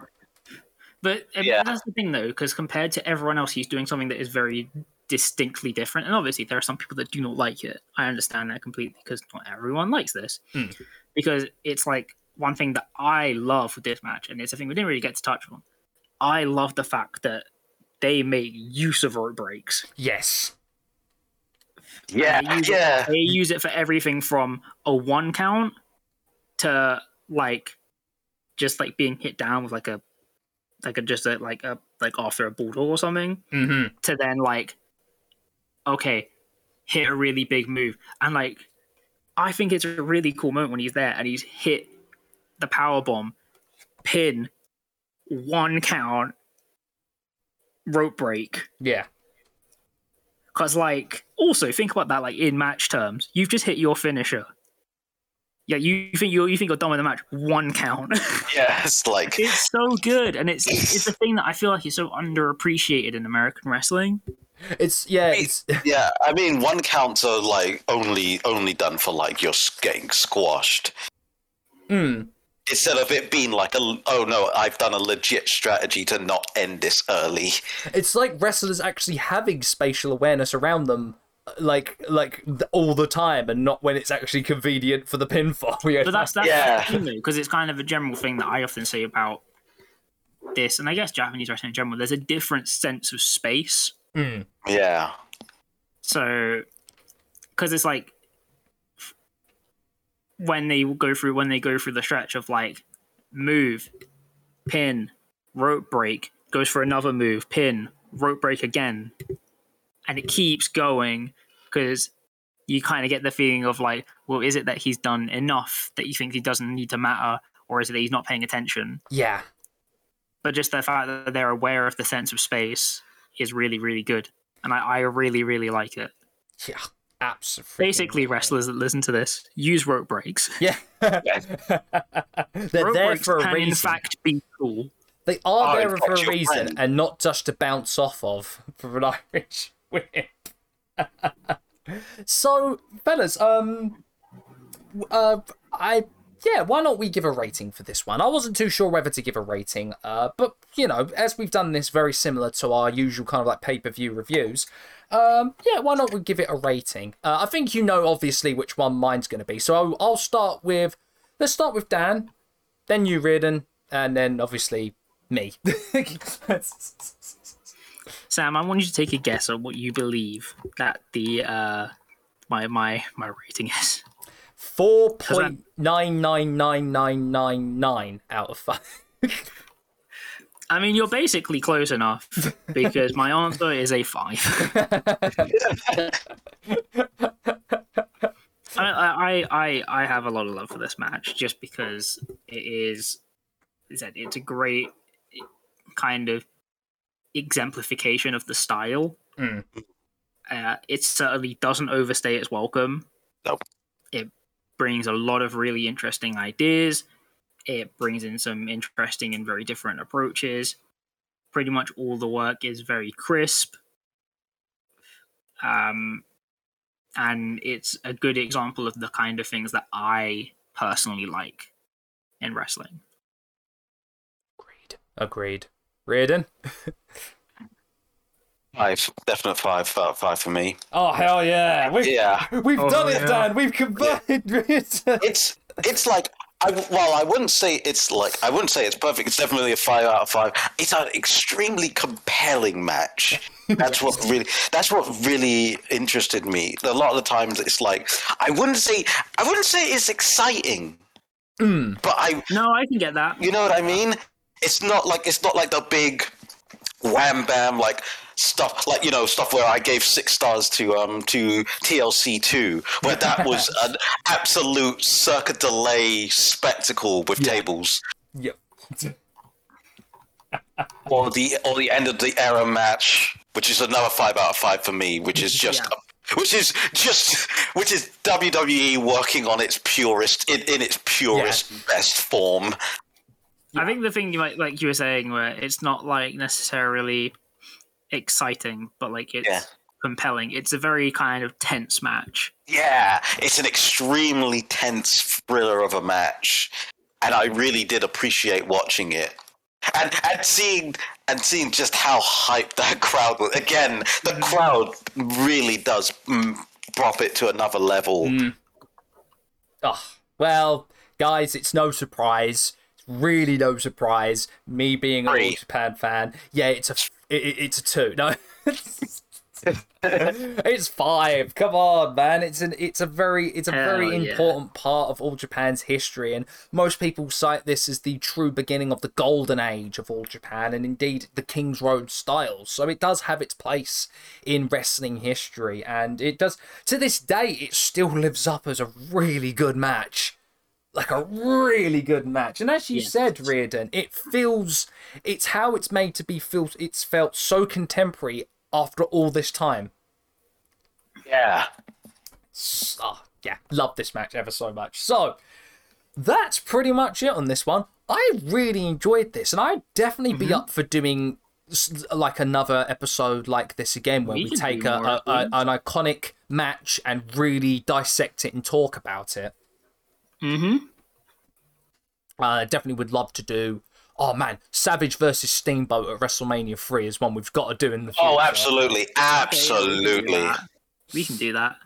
But I mean, Yeah. that's the thing, though, because compared to everyone else, he's doing something that is very distinctly different. And obviously, there are some people that do not like it. I understand that completely because not everyone likes this. Hmm. because it's like one thing that I love with this match, and it's a thing we didn't really get to touch on. I love the fact that they make use of rope breaks. Yes. Yeah, They use it- yeah. they use it for everything from a one count to like just like being hit down with like a like a just a like a like after a bulldog or something Mm-hmm. to then like okay hit a really big move and like I think it's a really cool moment when he's there and he's hit the power bomb pin one count rope break Yeah. Because, like, also think about that, like in match terms, you've just hit your finisher. Yeah, you think you're you think you're done with the match. One count. *laughs* Yeah, it's like it's so good, and it's it's a thing that I feel like is so underappreciated in American wrestling. It's yeah. It's *laughs* yeah. I mean, one counts are like only only done for like you're getting squashed mm, instead of it being like a oh no, I've done a legit strategy to not end this early. it's like wrestlers actually having spatial awareness around them, like like all the time, and not when it's actually convenient for the pinfall. *laughs* Yeah. But that's that's Yeah. because it's kind of a general thing that I often say about this, and I guess Japanese wrestling in general. There's a different sense of space. Mm, Yeah, So, because it's like when they go through when they go through the stretch of like move, pin, rope break, goes for another move, pin, rope break again, and it keeps going because you kind of get the feeling of like, well, is it that he's done enough that you think he doesn't need to matter, or is it that he's not paying attention? yeah. But just the fact that they're aware of the sense of space is really, really good, and I, I really, really like it. Yeah. Absolutely. Basically, wrestlers that listen to this use rope breaks. *laughs* Yeah. *laughs* They're rope there breaks for a can, reason. in fact, be cool. They are Oh, there for a reason, friend. and not just to bounce off of *laughs* for an Irish whip. so, fellas, um, uh, I yeah, why not we give a rating for this one? I wasn't too sure whether to give a rating, uh, but you know, as we've done this very similar to our usual kind of like pay per view reviews, um, yeah, why not we give it a rating? Uh, I think you know obviously which one mine's going to be, so I'll, I'll start with let's start with Dan, then you, Reardon, and then obviously me. *laughs* Sam, I want you to take a guess on what you believe that the uh, my my my rating is. Four point nine nine nine nine nine nine out of five. I mean, you're basically close enough because my answer is a five. I, I, I, I have a lot of love for this match just because it is, is it's a great kind of exemplification of the style. Mm. Uh, it certainly doesn't overstay its welcome. Nope. It brings a lot of really interesting ideas. It brings in some interesting and very different approaches. Pretty much all the work is very crisp. Um, and it's a good example of the kind of things that I personally like in wrestling. Agreed. Agreed. Reardon. *laughs* five, definite five, five, five for me. Oh hell yeah! We've Yeah, we've Oh, done it. Dan. We've converted Reardon. *laughs* it's it's like I well, I wouldn't say it's like I wouldn't say it's perfect. It's definitely a five out of five. It's an extremely compelling match. That's what *laughs* really that's what really interested me. A lot of the times, it's like I wouldn't say I wouldn't say it's exciting, Mm. but I No, I can get that. you know what I mean. It's not like it's not like the big wham bam like stuff like you know stuff where I gave six stars to um to TLC two where that *laughs* was an absolute Cirque du Soleil spectacle with Yeah. tables Yep. *laughs* or the or the end of the era match which is another five out of five for me which is just Yeah. *laughs* which is just which is WWE working on its purest in, in its purest best form I think the thing you might like you were saying where it's not like necessarily exciting, but like it's Yeah. compelling. It's a very kind of tense match. Yeah, it's an extremely tense thriller of a match, and I really did appreciate watching it, and and seeing and seeing just how hyped that *laughs* crowd was. Again, the crowd really does mm, prop it to another level. Mm. Oh well, guys, it's no surprise. It's really no surprise. Me being a Three. All Japan fan, yeah, it's a it, it- it's a two. No. it's five. Come on, man. It's an it's a very it's a very yeah. important part of All Japan's history, and most people cite this as the true beginning of the golden age of All Japan, and indeed the King's Road style. So it does have its place in wrestling history, and it does to this day it still lives up as a really good match. Like a really good match, and as you Yes. said, Reardon, it feels it's how it's made to be felt. It's felt so contemporary after all this time. Yeah. Oh, yeah, love this match ever so much. So that's pretty much it on this one. I really enjoyed this, and I'd definitely be up for doing like another episode like this again, where We we, take a, a, a an iconic match and really dissect it and talk about it. Mm-hmm. Uh, definitely would love to do. Oh man, Savage versus Steamboat at WrestleMania 3 is one we've got to do in the future. Oh, absolutely, absolutely. We can do that.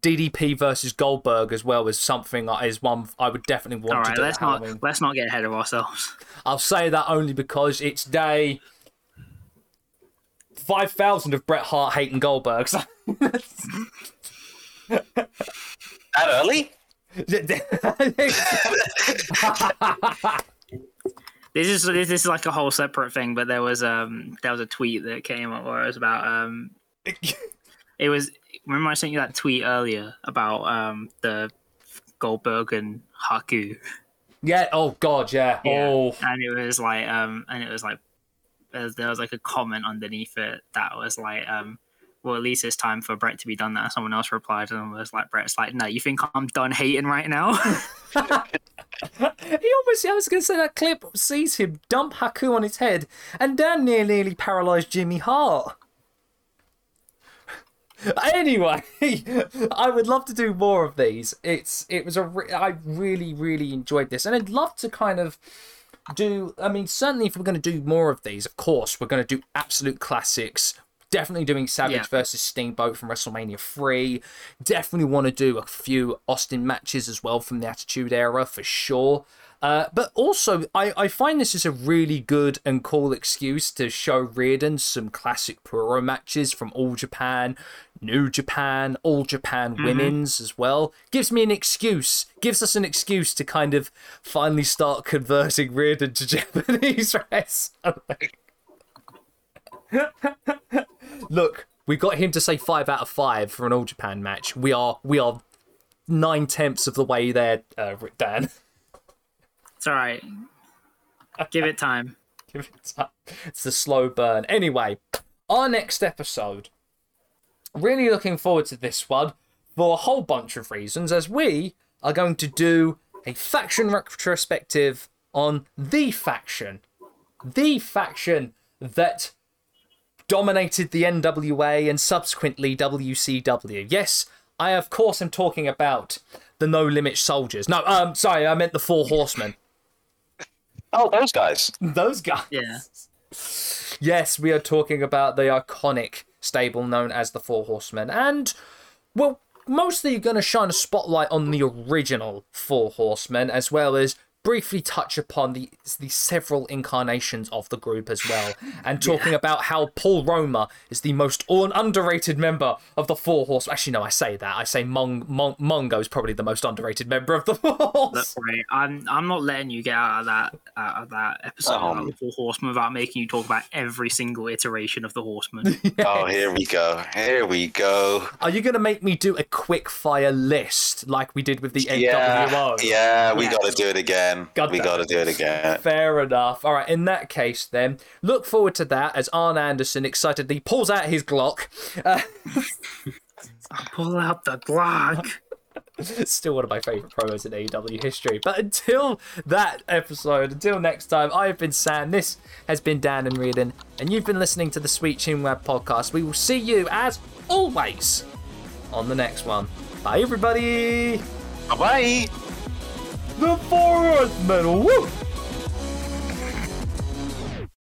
DDP versus Goldberg as well is something that is one I would definitely want All to do. let's not Halloween. let's not get ahead of ourselves. I'll say that only because it's day five thousand of Bret Hart hating Goldberg. So- *laughs* That early? This is this is like a whole separate thing, but there was um there was a tweet that came up where it was about um *laughs* it was remember I sent you that tweet earlier about um the Goldberg and Haku. yeah. Oh God. Yeah. Oh. and it was like um and it was like there there was like a comment underneath it that was like um well at least it's time for Bret to be done that someone else replied and was like Bret's like no you think I'm done hating right now *laughs* He almost. I was going to say that clip sees him dump Haku on his head and damn near nearly paralyzed Jimmy Hart. *laughs* Anyway, *laughs* I would love to do more of these. It's it was a re- I really really enjoyed this, and I'd love to kind of do. I mean, certainly if we're going to do more of these, of course we're going to do absolute classics. Definitely doing Savage Yeah. versus Steamboat from WrestleMania 3. Definitely want to do a few Austin matches as well from the Attitude Era for sure. Uh, but also, I, I find this is a really good and cool excuse to show Reardon some classic Puro matches from All Japan, New Japan, All Japan Women's as well. Gives me an excuse, gives us an excuse to kind of finally start converting Reardon to *laughs* Japanese wrestling. *laughs* Look, we got him to say five out of five for an All Japan match. We are we are nine tenths of the way there, uh, Dan. *laughs* it's all right give it time *laughs* Give it time. It's the slow burn. Anyway, our next episode. Really looking forward to this one for a whole bunch of reasons, as we are going to do a faction retrospective on the faction. The faction that dominated the NWA and subsequently WCW. Yes, I of course am talking about the No Limit Soldiers. No, um, sorry, I meant the Four Horsemen. Oh, those guys. Those guys. yeah Yes, we are talking about the iconic stable known as the Four Horsemen. And, well, mostly going to shine a spotlight on the original Four Horsemen, as well as briefly touch upon the the several incarnations of the group as well, *laughs* and talking about how Paul Roma is the most un- underrated member of the Four Horsemen. Actually, no, I say that. I say Mong- Mong- Mongo is probably the most underrated member of the *laughs* Four That's right. I'm I'm not letting you get out of that out of that episode Um. about the Four Horsemen without making you talk about every single iteration of the Horsemen. *laughs* Oh, here we go. Here we go. Are you going to make me do a quick fire list like we did with the Yeah, NWO? yeah, we Yeah. got to do it again. God we damn got to do it again. Fair enough. All right, in that case, then, look forward to that as Arn Anderson excitedly pulls out his Glock. Uh, *laughs* Pull out the Glock. *laughs* still one of my favourite promos in AEW history. But until that episode, until next time, I've been Sam, this has been Dan and Reardon, and you've been listening to the Sweet Chin Web podcast. We will see you, as always, on the next one. Bye, everybody! Bye bye. The Forest Metal! Woo!